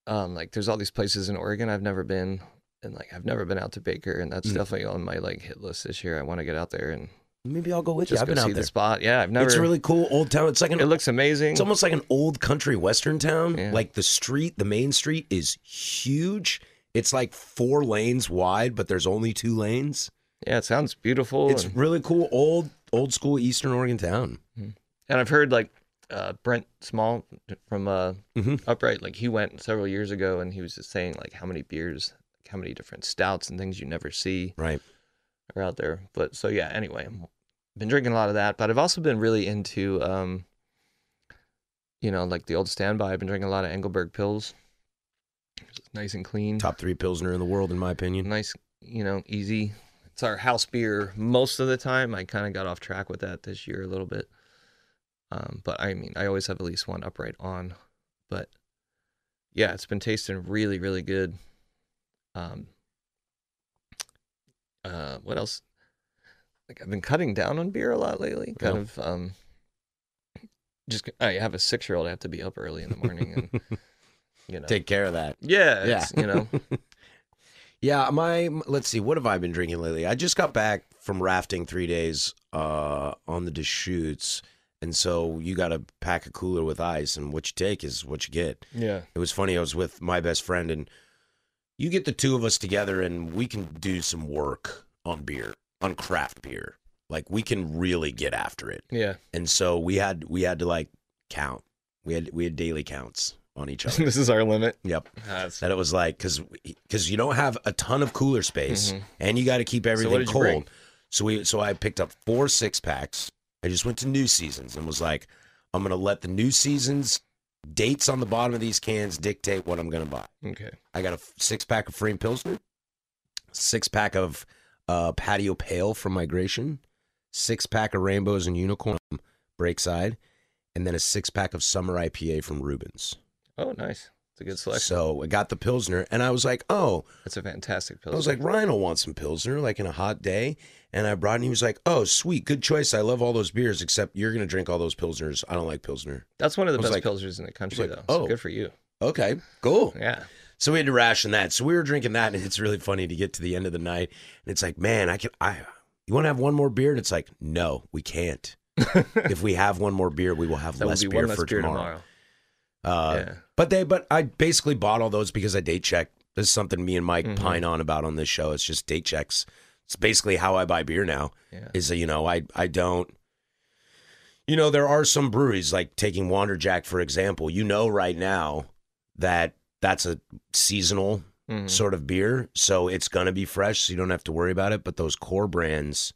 um, like there's all these places in Oregon I've never been, and like I've never been out to Baker, and that's Mm. definitely on my like hit list this year. I want to get out there and Maybe I'll go with you. I've been see out the spot. Yeah, I've never. It's really cool old town. It's like an It looks amazing. It's almost like an old country western town. Yeah. Like the street, the main street is huge. It's like four lanes wide, but there's only two lanes. yeah, it sounds beautiful. It's and- really cool, old old school Eastern Oregon town. And I've heard like uh, Brent Small from uh, Mhm. Upright, like he went several years ago, and he was just saying like how many beers, like how many different stouts and things you never see Right. are out there. But so yeah, anyway, been drinking a lot of that, but I've also been really into, um, you know, like the old standby. I've been drinking a lot of Engelberg Pils. Nice and clean, Top three pilsner in the world, in my opinion. nice, you know, easy. It's our house beer most of the time. I kind of got off track with that this year a little bit. Um, but I mean, I always have at least one upright on. But yeah, it's been tasting really, really good. Um, uh, what else? Like I've been cutting down on beer a lot lately. Kind Yeah. of um, just I have a six year old. I have to be up early in the morning, and [laughs] you know, Take care of that. yeah, Yeah. you know, [laughs] Yeah, my let's see, what have I been drinking lately? I just got back from rafting three days uh, on the Deschutes, and so you got to pack a cooler with ice, and what you take is what you get. yeah. It was funny. I was with my best friend, and you get the two of us together, and we can do some work on beer, on craft beer. Like we can really get after it. Yeah. And so we had we had to like count. We had we had daily counts on each other. [laughs] this is our limit. yep. That's That it was like because because you don't have a ton of cooler space, Mhm. and you got to keep what everything did you cold. So we so I picked up four six packs. I just went to New Seasons and was like, I'm gonna let the New Seasons dates on the bottom of these cans dictate what I'm gonna buy. okay. I got a six pack of pFriem Pilsner, six pack of uh, Patio Pale from Migration, six pack of Rainbows and Unicorn from Breakside, and then a six pack of Summer IPA from Reuben's. Oh, nice. It's a good selection. So I got the Pilsner, and I was like, oh, That's a fantastic pill. I was like, Ryan will want some Pilsner, like in a hot day. And I brought it, and he was like, oh, sweet, good choice. I love all those beers, except you're going to drink all those Pilsners. I don't like Pilsner. that's one of the best like- pilsners in the country, like, though. oh. So good for you. Okay, cool. Yeah. So we had to ration that. So we were drinking that, and it's really funny to get to the end of the night, and it's like, man, I can, I, you want to have one more beer? And it's like, no, we can't. [laughs] if we have one more beer, we will have will less be beer less for beer tomorrow. tomorrow. Uh, Yeah. But they, but I basically bought all those because I date check. This is something me and Mike Mhm. pine on about on this show. It's just date checks. It's basically how I buy beer now. Yeah. Is that you know I I don't. You know there are some breweries like taking Wanderjack for example. You know right now that that's a seasonal Mhm. sort of beer, so it's gonna be fresh, so you don't have to worry about it. But those core brands,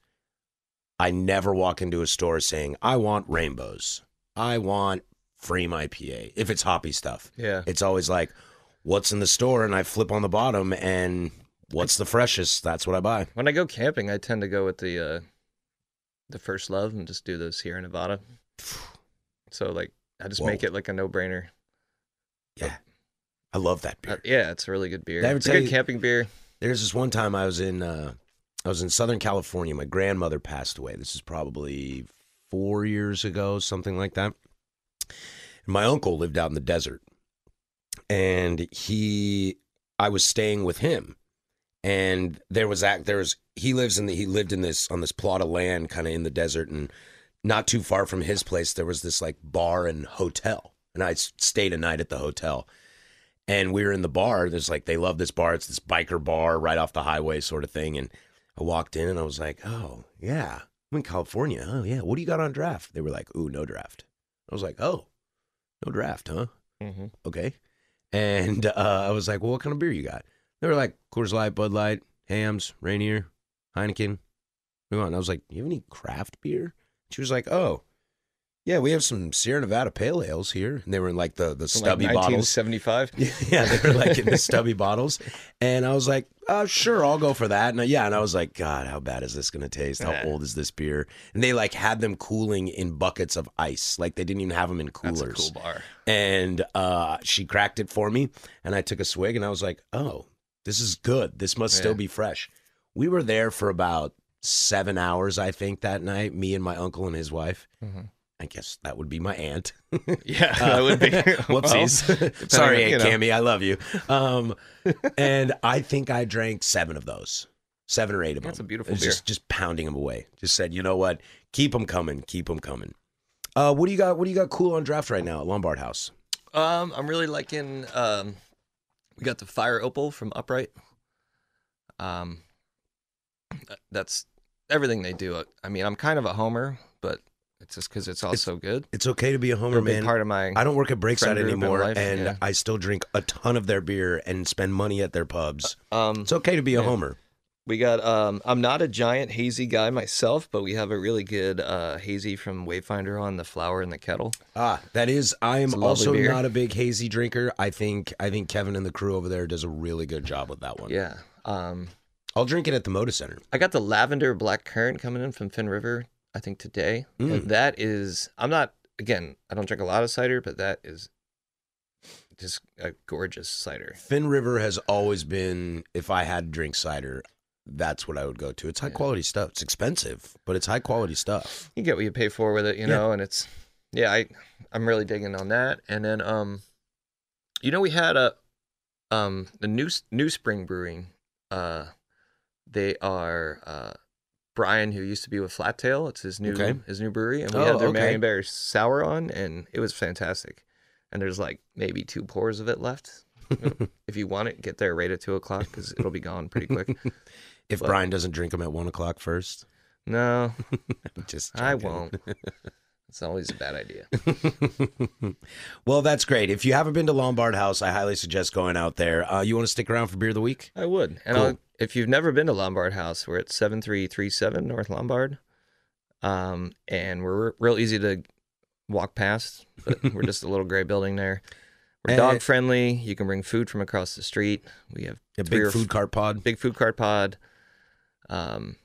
I never walk into a store saying I want rainbows, I want pFriem IPA. If it's hoppy stuff, Yeah. it's always like, what's in the store, and I flip on the bottom, and what's the freshest? That's what I buy. When I go camping, I tend to go with the uh, the first love and just do those Sierra Nevada. [sighs] So like, I just make it like a no brainer. Yeah, I love that beer. Uh, yeah, it's a really good beer. Did I ever It's a good you- camping beer. There's this one time I was in uh, I was in Southern California. My grandmother passed away. This is probably four years ago, something like that. And my uncle lived out in the desert, and he I was staying with him, and there was act there was he lives in the he lived in this on this plot of land kind of in the desert, and not too far from his place there was this like bar and hotel, and I stayed a night at the hotel and we were in the bar. There's like they love this bar. It's this biker bar right off the highway, sort of thing. And I walked in and I was like, "Oh yeah, I'm in California. Oh yeah, what do you got on draft?" They were like, "Ooh, no draft." I was like, "Oh, no draft, huh? Mm-hmm. Okay." And uh, I was like, "Well, what kind of beer you got?" They were like, "Coors Light, Bud Light, Hamm's, Rainier, Heineken." We want. I was like, "You have any craft beer?" She was like, "Oh." Yeah, we have some Sierra Nevada pale ales here, and they were in like the the stubby like bottles. 1975. [laughs] Yeah, they were like in the stubby bottles. And I was like, oh, sure, I'll go for that. And uh, yeah, and I was like, God, how bad is this going to taste? How old is this beer? And they like had them cooling in buckets of ice. Like they didn't even have them in That's coolers. a cool bar. And uh, she cracked it for me. And I took a swig and I was like, oh, this is good. This must still be fresh. We were there for about seven hours, I think, that night, me and my uncle and his wife. Mhm. I guess that would be my aunt. [laughs] Yeah, Uh, that would be. [laughs] Whoopsies. [laughs] Sorry, on, you Aunt know. Cammy, I love you. Um, and I think I drank seven of those, seven or eight of them. That's a beautiful beer. Just, just pounding them away. Just said, you know what? Keep them coming. Keep them coming. Uh, what do you got? What do you got cool on draft right now at Lombard House? Um, I'm really liking. Um, we got the Fire Opal from Upright. Um, that's everything they do. I mean, I'm kind of a homer, it's just because it's all It's- so good. It's okay to be a homer, man. part of my. I don't work at Breakside anymore, life, and yeah. I still drink a ton of their beer and spend money at their pubs. Um, It's okay to be a yeah. homer. we got. Um, I'm not a giant hazy guy myself, but we have a really good uh, hazy from Wayfinder on the flower in the kettle. Ah, that is. I am It's a lovely also beer. not a big hazy drinker. I think I think Kevin and the crew over there does a really good job with that one. Yeah. Um, I'll drink it at the Moda Center. I got the lavender black currant coming in from Finnriver, I think today. Mm. And that is, I'm not, again, I don't drink a lot of cider, but that is just a gorgeous cider. Finnriver has always been. If I had to drink cider, that's what I would go to. It's high Yeah. quality stuff. It's expensive, but it's high quality stuff. You get what you pay for with it, you Yeah. know, and it's, yeah, I, I'm really digging on that. And then, um, you know, we had a, um, the new, new spring brewing, uh, they are, uh, Brian, who used to be with Flat Tail, it's his new Okay. his new brewery, and we Oh, had their okay. Marion sour on, and it was fantastic. And there's like maybe two pours of it left. [laughs] if you want it, get there right at two o'clock because it'll be gone pretty quick. [laughs] If But- Brian doesn't drink them at one o'clock first, No, [laughs] just I won't. It's always a bad idea. [laughs] well, that's great. If you haven't been to Lombard House, I highly suggest going out there. Uh, you want to stick around for beer of the week? I would. And Cool. I'll, if you've never been to Lombard House, we're at 7337 North Lombard. Um, and we're real easy to walk past, but [laughs] we're just a little gray building there. We're Eh. dog friendly. You can bring food from across the street. We have A big food cart pod. big food cart pod. Um,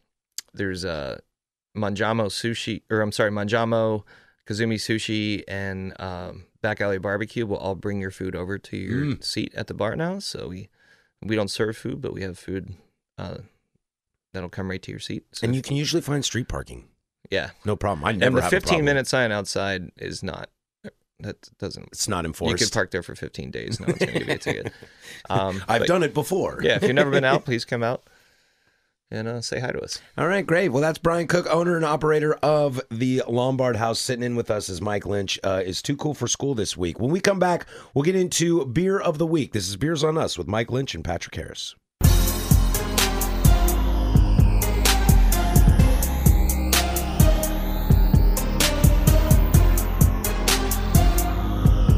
there's a Manjamo sushi, or I'm sorry, Manjamo Kazumi sushi and um, Back Alley Barbecue will all bring your food over to your Mm. seat at the bar now. So we we don't serve food, but we have food uh, that'll come right to your seat. So And you can usually find street parking. yeah, No problem. I never and the have 15 problem. minute sign outside is not that doesn't. It's not enforced You could park there for 15 days. No one's going to give you a ticket. [laughs] Um, I've but done it before. Yeah, if you've never been out, [laughs] please come out and uh, say hi to us. All right, great. Well, that's Brian Cook, owner and operator of the Lombard House. Sitting in with us is Mike Lynch. Uh, is too cool for school this week. When we come back, we'll get into beer of the week. This is Beers on Us with Mike Lynch and Patrick Harris.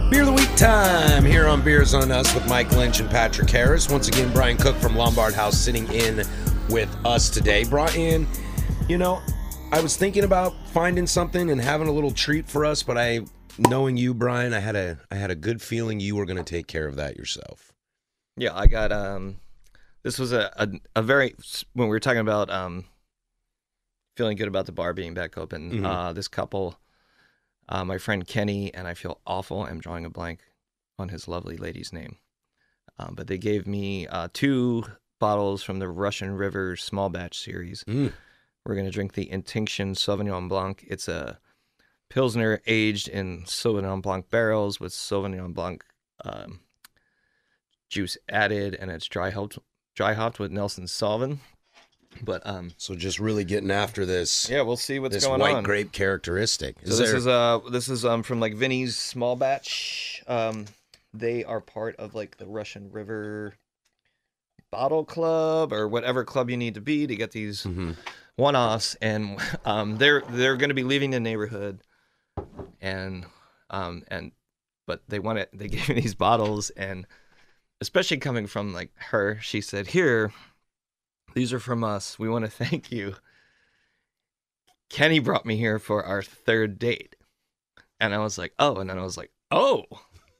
Beer of the week time here on Beers on Us with Mike Lynch and Patrick Harris. Once again, Brian Cook from Lombard House sitting in with us today. Brought in, you know, I was thinking about finding something and having a little treat for us, but I, knowing you, Brian, I had a, I had a good feeling you were going to take care of that yourself. Yeah, I got um this was a, a a very when we were talking about um feeling good about the bar being back open. Mhm. Uh this couple uh my friend Kenny and I feel awful. I'm drawing a blank on his lovely lady's name. Um, but they gave me uh two bottles from the Russian River small batch series. Mm. We're going to drink the Intinction Sauvignon Blanc. It's a Pilsner aged in Sauvignon Blanc barrels with Sauvignon Blanc um, juice added, and it's dry hopped, dry hopped with Nelson Sauvin. But um, So just really getting after this, yeah, we'll see what's this going white on. grape characteristic. So this is uh this is um from like Vinny's small batch. Um, they are part of like the Russian River Bottle Club or whatever club you need to be to get these Mhm. one-offs, and um they're they're going to be leaving the neighborhood, and um and but they want it. They [laughs] gave me these bottles, and especially coming from like her, she said, "Here, these are from us. We want to [laughs] thank you." Kenny brought me here for our third date. And I was like, oh. And then I was like, oh,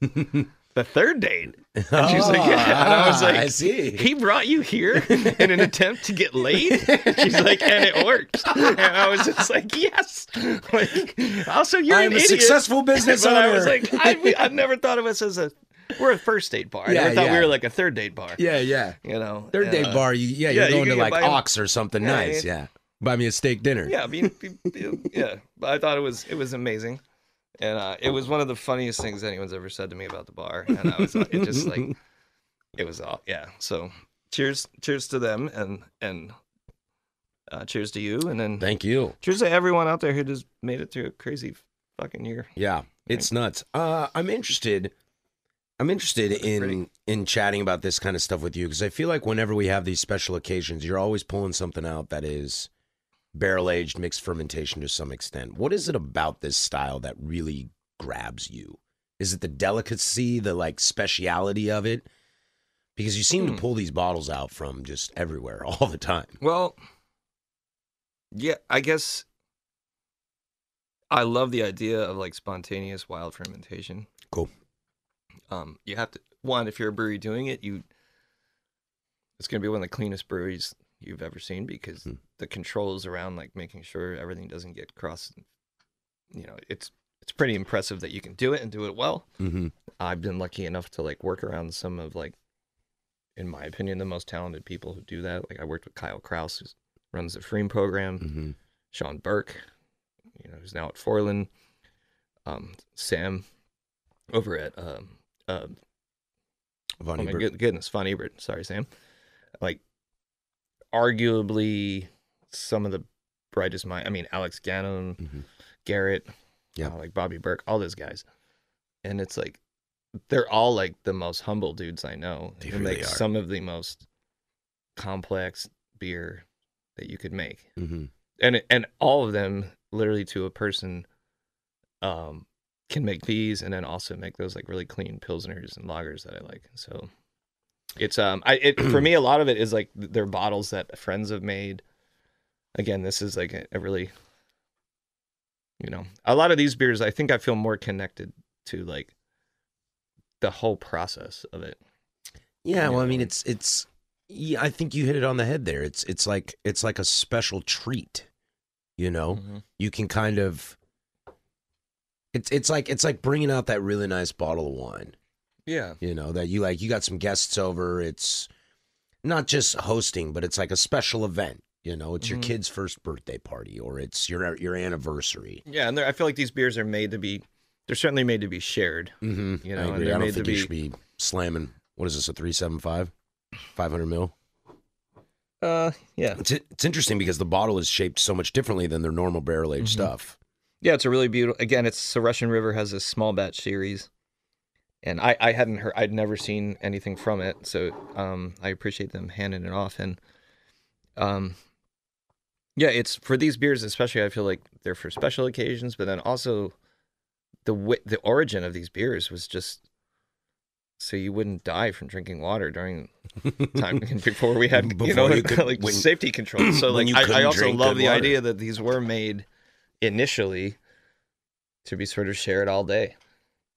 [laughs] the third date. And she's like, yeah. And I was like, I see. He brought you here in an attempt to get laid? She's like, and it worked. And I was just like, yes. Like, also, you're I'm an a idiot. successful business but I was like, I, I've never thought of us as a, we're a first date bar. I Yeah, never thought we were like a third date bar. yeah, yeah. You know, Third date uh, bar, you, yeah, yeah, you're you going can to like Ox or something Yeah, nice. yeah. Yeah. Buy me a steak dinner. Yeah, I mean, [laughs] yeah. But I thought it was it was amazing, and uh, it was one of the funniest things anyone's ever said to me about the bar. And I was it just like [laughs] it was all yeah. So cheers, cheers to them, and and uh, cheers to you, and then Thank you. cheers to everyone out there who just made it through a crazy fucking year. Yeah, it's nuts. Uh, I'm interested. I'm interested in pretty. in chatting about this kind of stuff with you because I feel like whenever we have these special occasions, you're always pulling something out that is barrel aged, mixed fermentation to some extent. What is it about this style that really grabs you? Is it the delicacy, the like speciality of it? Because you seem Hmm. to pull these bottles out from just everywhere [laughs] all the time. Well, yeah, I guess I love the idea of like spontaneous wild fermentation. Cool. Um, you have to one if you're a brewery doing it, you it's gonna be one of the cleanest breweries you've ever seen because Hmm. the controls around like making sure everything doesn't get crossed. You know, it's it's pretty impressive that you can do it and do it well. Mm-hmm. I've been lucky enough to like work around some of like, in my opinion, the most talented people who do that. Like I worked with Kyle Kraus, who runs the pFriem program, Mm-hmm. Sean Burke, you know, who's now at Forlin, um, Sam over at um, uh, Von oh my Ebert. goodness, Von Ebert. Sorry, Sam. Like, arguably some of the brightest mind. I mean, Alex Ganum, Mhm. Garrett, Yeah. uh, like Bobby Burke, all those guys. And it's like they're all like the most humble dudes I know. They who really make are. some of the most complex beer that you could make Mm-hmm. and and all of them literally to a person um can make these and then also make those like really clean pilsners and lagers that I like. So it's um I it for me a lot of it is like they're bottles that friends have made. Again, this is like a, a really you know, a lot of these beers I think I feel more connected to like the whole process of it. Yeah, well, I mean, it's it's. Yeah, I think you hit it on the head there. It's it's like it's like a special treat. You know, Mhm. you can kind of. It's it's like it's like bringing out that really nice bottle of wine. Yeah. You know that you like. You got some guests over. It's not just hosting, but it's like a special event. You know, it's your Mhm. kid's first birthday party, or it's your your anniversary. Yeah, and I feel like these beers are made to be. They're certainly made to be shared. Mm-hmm. You know, I agree. I don't made to think you be- should be slamming. What is this? A three seven five, five hundred mil. Uh, yeah, It's it's interesting because the bottle is shaped so much differently than their normal barrel aged Mhm. stuff. yeah. It's a really beautiful. Again, it's so Russian River has this small batch series, and I I hadn't heard. I'd never seen anything from it, so um, I appreciate them handing it off. And um, yeah, it's for these beers especially. I feel like they're for special occasions, but then also the the origin of these beers was just so you wouldn't die from drinking water during [laughs] time [laughs] before we had you know you [laughs] could- like when- safety controls. [clears throat] So like I, I also love the water. idea that these were made initially to be sort of shared all day.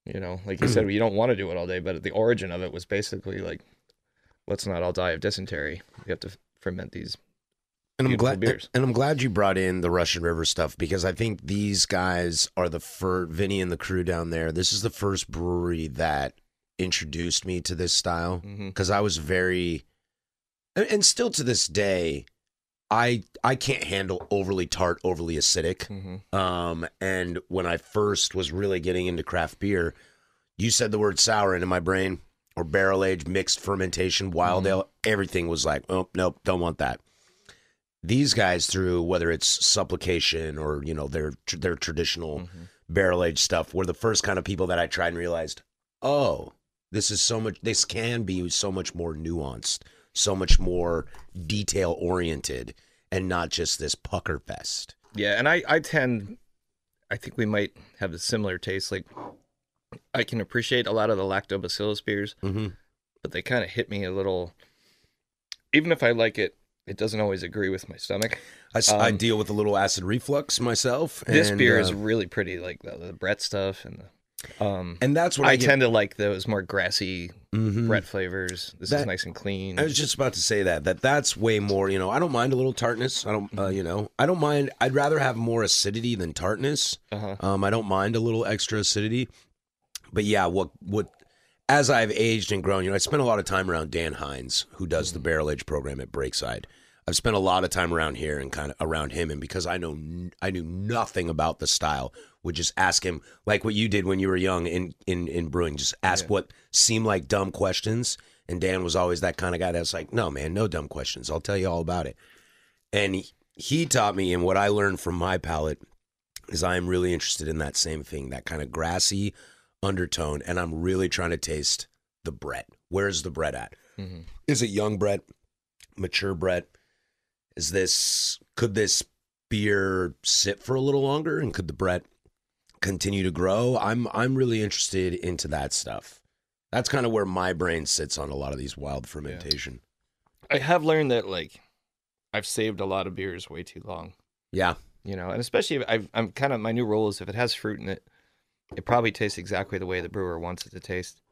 You know, like you said, mm-hmm. you don't want to do it all day, but the origin of it was basically like, let's not all die of dysentery. We have to ferment these. And I'm glad, beers. and I'm glad you brought in the Russian River stuff because I think these guys are the first. Vinny and the crew down there. This is the first brewery that introduced me to this style mm-hmm. because I was very, and still to this day, I I can't handle overly tart, overly acidic. Mhm. Um, and when I first was really getting into craft beer, you said the word sour into my brain or barrel aged mixed fermentation, wild ale. Everything was like, oh nope, don't want that. These guys, through whether it's supplication or you know their their traditional barrel aged stuff, were the first kind of people that I tried and realized, oh, this is so much. This can be so much more nuanced, so much more detail oriented, and not just this pucker fest. Yeah, and I I tend, I think we might have a similar taste. Like, I can appreciate a lot of the lactobacillus beers, Mm-hmm. but they kind of hit me a little. Even if I like it, it doesn't always agree with my stomach. I, Um, deal with a little acid reflux myself. This and, beer uh, is really pretty, like the, the Brett stuff, and the, um, and that's what I, I, tend to like those more grassy Mhm. Brett flavors. This is nice and clean. I was just about to say that that that's way more. You know, I don't mind a little tartness. I don't. Uh, Mm-hmm. you know, I don't mind. I'd rather have more acidity than tartness. Uh-huh. Um, I don't mind a little extra acidity. But yeah, what what as I've aged and grown, you know, I spent a lot of time around Dan Hines, who does Mm-hmm. the barrel age program at Breakside. I've spent a lot of time around here and kind of around him, and because I know I knew nothing about the style, would just ask him like what you did when you were young in in in brewing, just ask what seemed like dumb questions. And Dan was always that kind of guy that's like, no man, no dumb questions. I'll tell you all about it. And he, he taught me, and what I learned from my palate is I am really interested in that same thing, that kind of grassy undertone, and I'm really trying to taste the Brett. Where's the Brett at? Mhm. Is it young Brett, mature Brett? Is this could this beer sit for a little longer, and could the Brett continue to grow? I'm I'm really interested into that stuff. That's kind of where my brain sits on a lot of these wild fermentation. I have learned that like I've saved a lot of beers way too long. Yeah. You know, and especially if I've, I'm kind of my new rule is if it has fruit in it, it probably tastes exactly the way the brewer wants it to taste.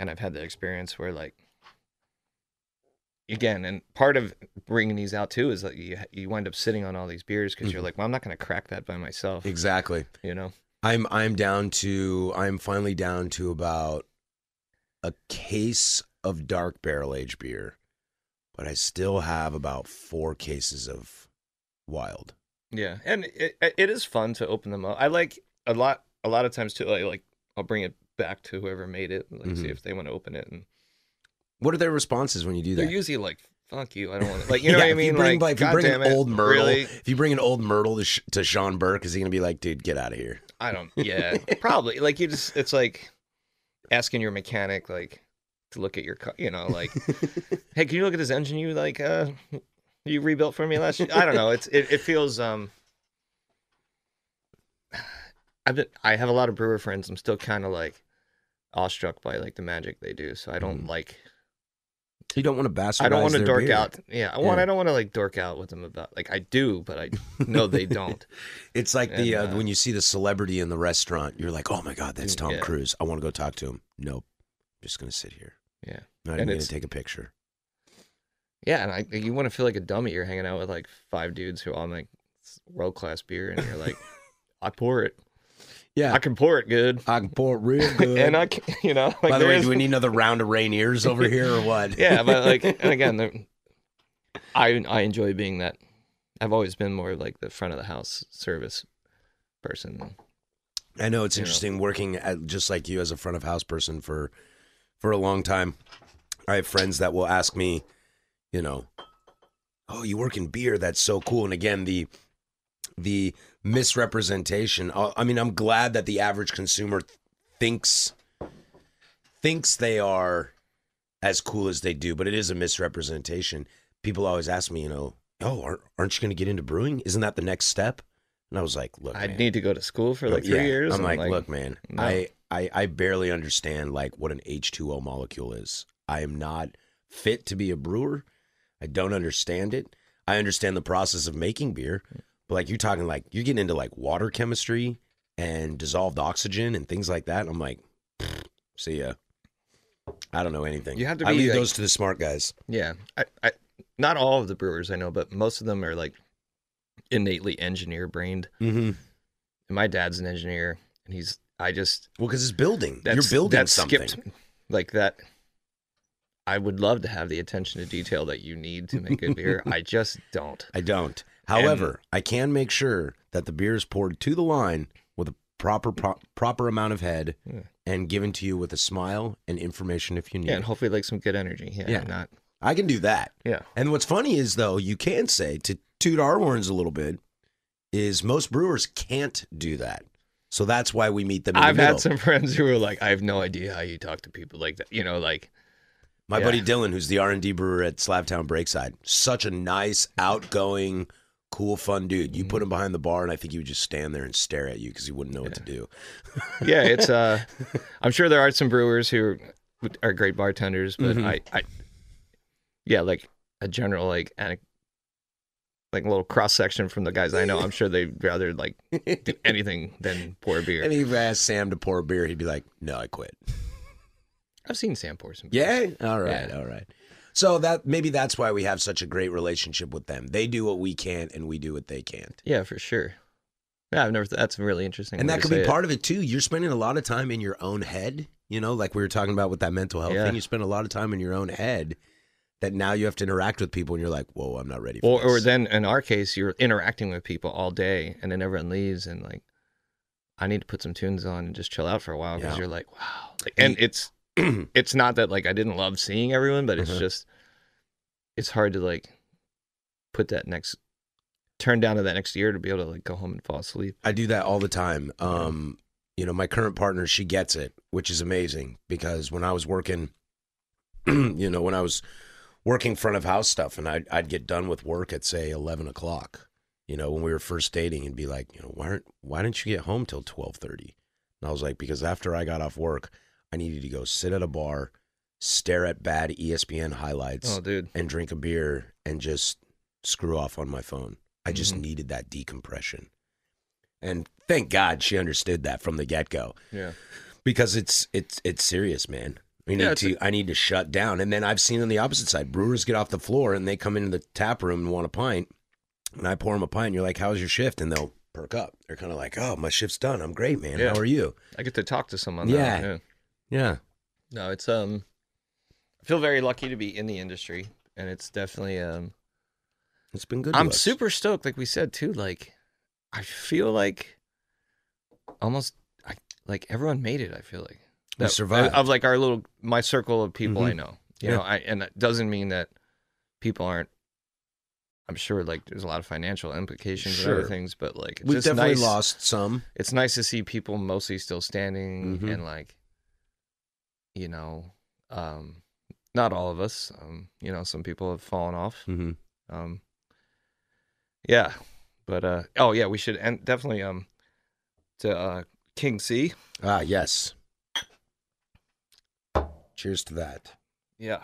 And I've had that experience where like again, and part of bringing these out too is that you you wind up sitting on all these beers because you're Mhm. like, well, I'm not going to crack that by myself. Exactly. You know. I'm I'm down to I'm finally down to about a case of dark barrel aged beer, but I still have about four cases of wild. Yeah, and it, it is fun to open them up. I like a lot a lot of times too. Like, like I'll bring it back to whoever made it, like see Mhm. if they want to open it, and What are their responses when you do that? they're usually like, "Fuck you, I don't want to." [laughs] Like you know Yeah, what I mean? if? You bring, like, if you bring an old Myrtle, really? if you bring an old Myrtle to, to Sean Burke, is he gonna be like, dude, get out of here? I don't. [laughs] Yeah, probably. Like you just, it's like asking your mechanic like to look at your car. You know, like, [laughs] hey, can you look at this engine you like uh you rebuilt for me last year? I don't know. It's it, it feels um. [sighs] I've been, I have a lot of brewer friends. I'm still kind of like awestruck by like the magic they do. So I don't Mm. like. You don't want to bastardize. I don't want to dork beer. out. Yeah, one. Yeah. I don't want to like dork out with them about like I do, but I know they [laughs] don't. It's like the uh, uh, when you see the celebrity in the restaurant, you're like, oh my god, that's Tom Yeah. Cruise. I want to go talk to him. Nope, I'm just gonna sit here. Yeah. Not And even gonna take a picture. Yeah, and I, you want to feel like a dummy. You're hanging out with like five dudes who all make world class beer, and you're like, [laughs] I pour it. Yeah. I can pour it good, I can pour it real [laughs] good. and I can, you know. Like By the way, is- do we need another round of Rainiers over here or what? [laughs] yeah, but like, [laughs] and again, I I enjoy being that. I've always been more like the front of the house service person. I know it's You know. interesting working at, just like you as a front of house person for for a long time. I have friends that will ask me, you know, "Oh, you work in beer? That's so cool." And again, the the misrepresentation. I mean, I'm glad that the average consumer th- thinks thinks they are as cool as they do, but it is a misrepresentation. People always ask me, you know, "Oh, aren't, aren't you going to get into brewing? Isn't that the next step?" And I was like, "Look, I'd man, need to go to school for like three yeah. years. I'm and, like, look, man, no. I, I I barely understand like what an H2O molecule is. I am not fit to be a brewer. I don't understand it. I understand the process of making beer, but like you're talking like you're getting into like water chemistry and dissolved oxygen and things like that. I'm like, [sniffs] see ya. I don't know anything. You have to I leave like- those to the smart guys. Yeah, I, I not all of the brewers I know, but most of them are like innately engineer brained. Mm-hmm. And my dad's an engineer, and he's I just Well, because it's building. you're building that something. skipped like that. I would love to have the attention to detail that you need to make a beer. [laughs] I just don't. I don't. However, I can make sure that the beer is poured to the line with a proper pro- proper amount of head Yeah. and given to you with a smile and information if you need. Yeah, and hopefully like some good energy. Yeah, Yeah. not I can do that. yeah. And what's funny is though, you can say to toot our horns a little bit is most brewers can't do that. So that's why we meet them in I've the had some [laughs] friends who were like, I have no idea how you talk to people like that. You know, like My Yeah. buddy Dylan, who's the R and D brewer at Slabtown Breakside, such a nice, outgoing, cool, fun dude. You Mm-hmm. put him behind the bar, and I think he would just stand there and stare at you because he wouldn't know what to do. [laughs] yeah, it's uh [laughs] I'm sure there are some brewers who are great bartenders, but Mhm. I, I yeah, like a general like anic- like a little cross section from the guys I know, I'm sure they'd rather like do [laughs] anything than pour beer. And if you asked Sam to pour a beer, he'd be like, "No, I quit." I've seen Sam pour some beers. Yeah, all right, Yeah. all right. So that maybe that's why we have such a great relationship with them. They do what we can't, and we do what they can't. Yeah, for sure. Yeah, I've never that's really interesting. And that could be it. part of it too. You're spending a lot of time in your own head. You know, like we were talking about with that mental health Yeah. thing. You spend a lot of time in your own head. That now you have to interact with people, and you're like, "Whoa, I'm not ready." For or or then in our case you're interacting with people all day and then everyone leaves and like i need to put some tunes on and just chill out for a while because Yeah. you're like wow like, And and it's [clears throat] it's not that like i didn't love seeing everyone but it's Uh-huh. just it's hard to like put that next turn down to that next year to be able to like go home and fall asleep I do that all the time. Um, you know, my current partner, she gets it, which is amazing because when I was working, [clears throat] you know, when I was working front of house stuff and I'd, I'd get done with work at say 11 o'clock, you know, when we were first dating and be like, you know, why aren't, why didn't you get home till 1230? And I was like, because after I got off work, I needed to go sit at a bar, stare at bad ESPN highlights oh dude and drink a beer and just screw off on my phone. I just Mhm. needed that decompression. And thank God she understood that from the get go yeah because it's it's it's serious, man. We need Yeah, to I need to shut down. And then I've seen on the opposite side, brewers get off the floor and they come into the tap room and want a pint. And I pour them a pint. And you're like, "How's your shift?" And they'll perk up. They're kind of like, "Oh, my shift's done. I'm great, man. Yeah. How are you?" i get to talk to someone Yeah. now. yeah Yeah. no it's um i feel very lucky to be in the industry and it's definitely um It's been good. I'm super stoked, like we said too. Like, I feel like almost I, like everyone made it. I feel like We survived. of like our little my circle of people I Mhm. know. You Yeah. know, I and that doesn't mean that people aren't. I'm sure like there's a lot of financial implications and other things, but like it's We've just definitely nice. lost some. It's nice to see people mostly still standing Mhm. and like, you know, um, not all of us. Um, you know, some people have fallen off. hmm Um, yeah, but uh, oh yeah, we should and definitely um to uh King C. Ah, yes. Cheers to that. Yeah,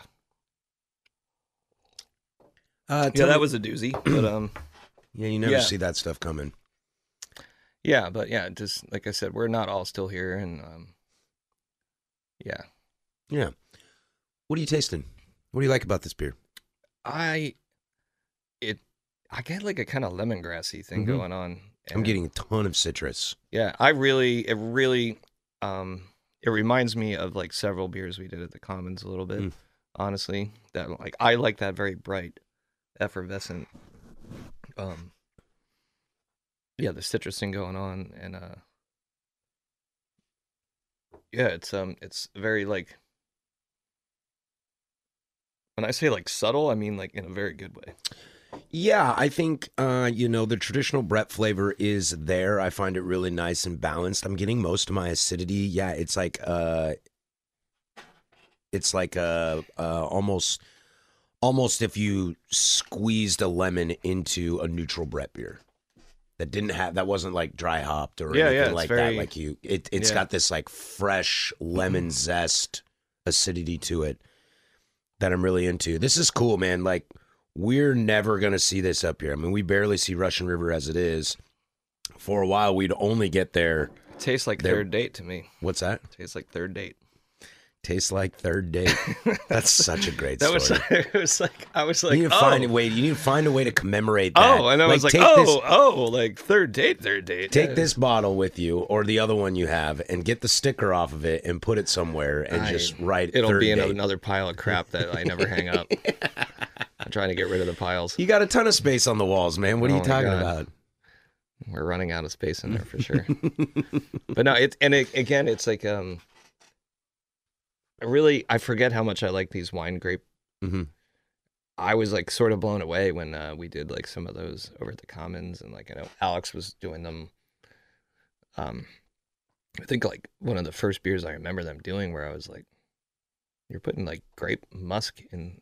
Uh, yeah, that me- was a doozy. But um, [clears throat] yeah. You never yeah. see that stuff coming. yeah, but yeah, just like I said, we're not all still here, and um, yeah, Yeah. What are you tasting? What do you like about this beer? I it I get like a kind of lemongrassy thing Mhm. going on. I'm getting a ton of citrus. Yeah, I really, it really, um, it reminds me of like several beers we did at the Commons a little bit. Mm. Honestly, that like I like that very bright, effervescent. Um. Yeah, the citrus thing going on, and uh. Yeah, it's um, it's very like. When I say like subtle, I mean like in a very good way. Yeah, I think uh, you know the traditional Brett flavor is there. I find it really nice and balanced. I'm getting most of my acidity. Yeah, it's like uh, it's like uh, uh, almost almost if you squeezed a lemon into a neutral Brett beer that didn't have that wasn't like dry hopped or Yeah, yeah, anything it's like very- that. Like you, it it's yeah. got this like fresh lemon [clears throat] zest acidity to it that I'm really into. This is cool, man. Like we're never gonna see this up here. I mean, we barely see Russian River as it is. For a while, we'd only get there. Tastes like There- third date to me. What's that? tastes like third date. Tastes like third date. That's such a great [laughs] That story. was it was like I was like you need to oh. find a way. You need to find a way to commemorate that. Oh, and I was like, oh, this, oh, like third date, third date. take Yeah. this bottle with you or the other one you have, and get the sticker off of it and put it somewhere and I- just write. It'll be in date. another pile of crap that I never hang up. [laughs] I'm trying to get rid of the piles. You got a ton of space on the walls, man. What are Oh you talking God. about? We're running out of space in there for sure. [laughs] but no, it and it, again, it's like um, I really I forget how much I like these wine grape. Mhm. I was like sort of blown away when uh, we did like some of those over at the Commons, and like I know Alex was doing them. Um, I think like one of the first beers I remember them doing, where I was like, "You're putting like grape must in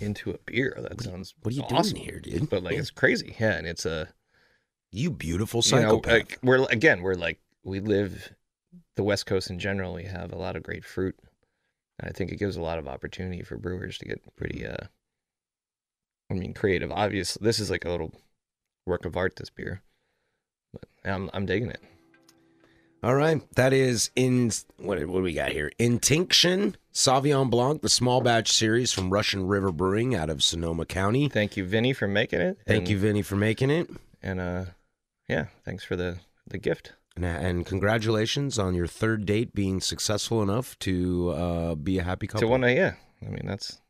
into a beer. That sounds what are you awesome. doing here, dude? But like it's crazy, yeah, and it's a You beautiful you know, psychopath. like we're again, we're like we live the West Coast in general. We have a lot of great fruit, and I think it gives a lot of opportunity for brewers to get pretty, uh, I mean, creative. Obviously, this is like a little work of art. This beer, but I'm I'm digging it. All right, that is in what what do we got here? Intinction Sauvignon Blanc, the small batch series from Russian River Brewing out of Sonoma County. Thank you, Vinnie, for making it. Thank and- you, Vinnie, for making it, and uh, yeah, thanks for the the gift. And, and congratulations on your third date being successful enough to uh, be a happy couple. To one, night, yeah. I mean, that's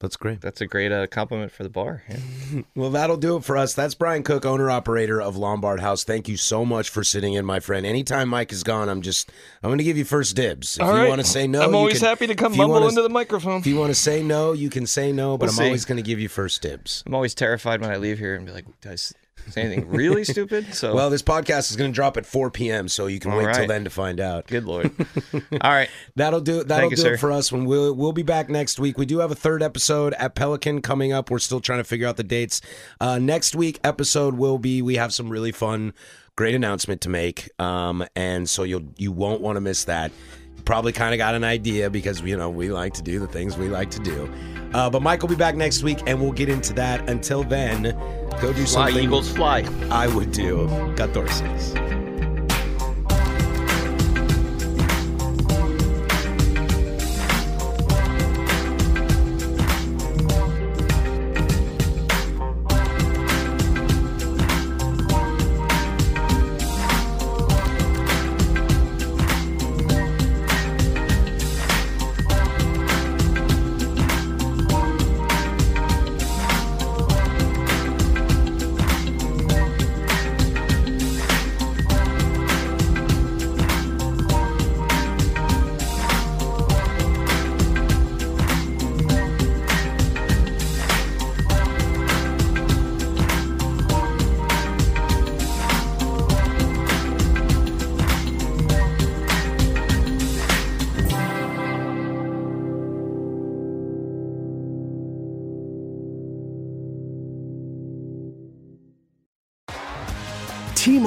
That's great. that's a great uh, compliment for the bar. Yeah. [laughs] Well, that'll do it for us. That's Brian Cook, owner operator of Lombard House. Thank you so much for sitting in, my friend. Anytime Mike is gone, I'm just I'm going to give you first dibs. If All you right. want to say no, I'm you always can- happy to come if you mumble wanna- into the microphone. If you want to say no, you can say no, but We'll I'm see. always going to give you first dibs. I'm always terrified when I leave here and be like, did I s- say anything really stupid? So, Well, this podcast is going to drop at 4 p.m., so you can All wait till then to find out. good lord. All right. [laughs] That'll do. That'll you, do sir. it for us. When we'll we'll be back next week. We do have a third episode at Pelican coming up. We're still trying to figure out the dates. Uh, next week episode will be. We have some really fun, great announcement to make. Um, and so you'll you won't want to miss that. Probably kind of got an idea because you know we like to do the things we like to do. Uh, but Mike will be back next week, and we'll get into that. Until then, go do Fly, something. Eagles, fly. I would do. Catorces.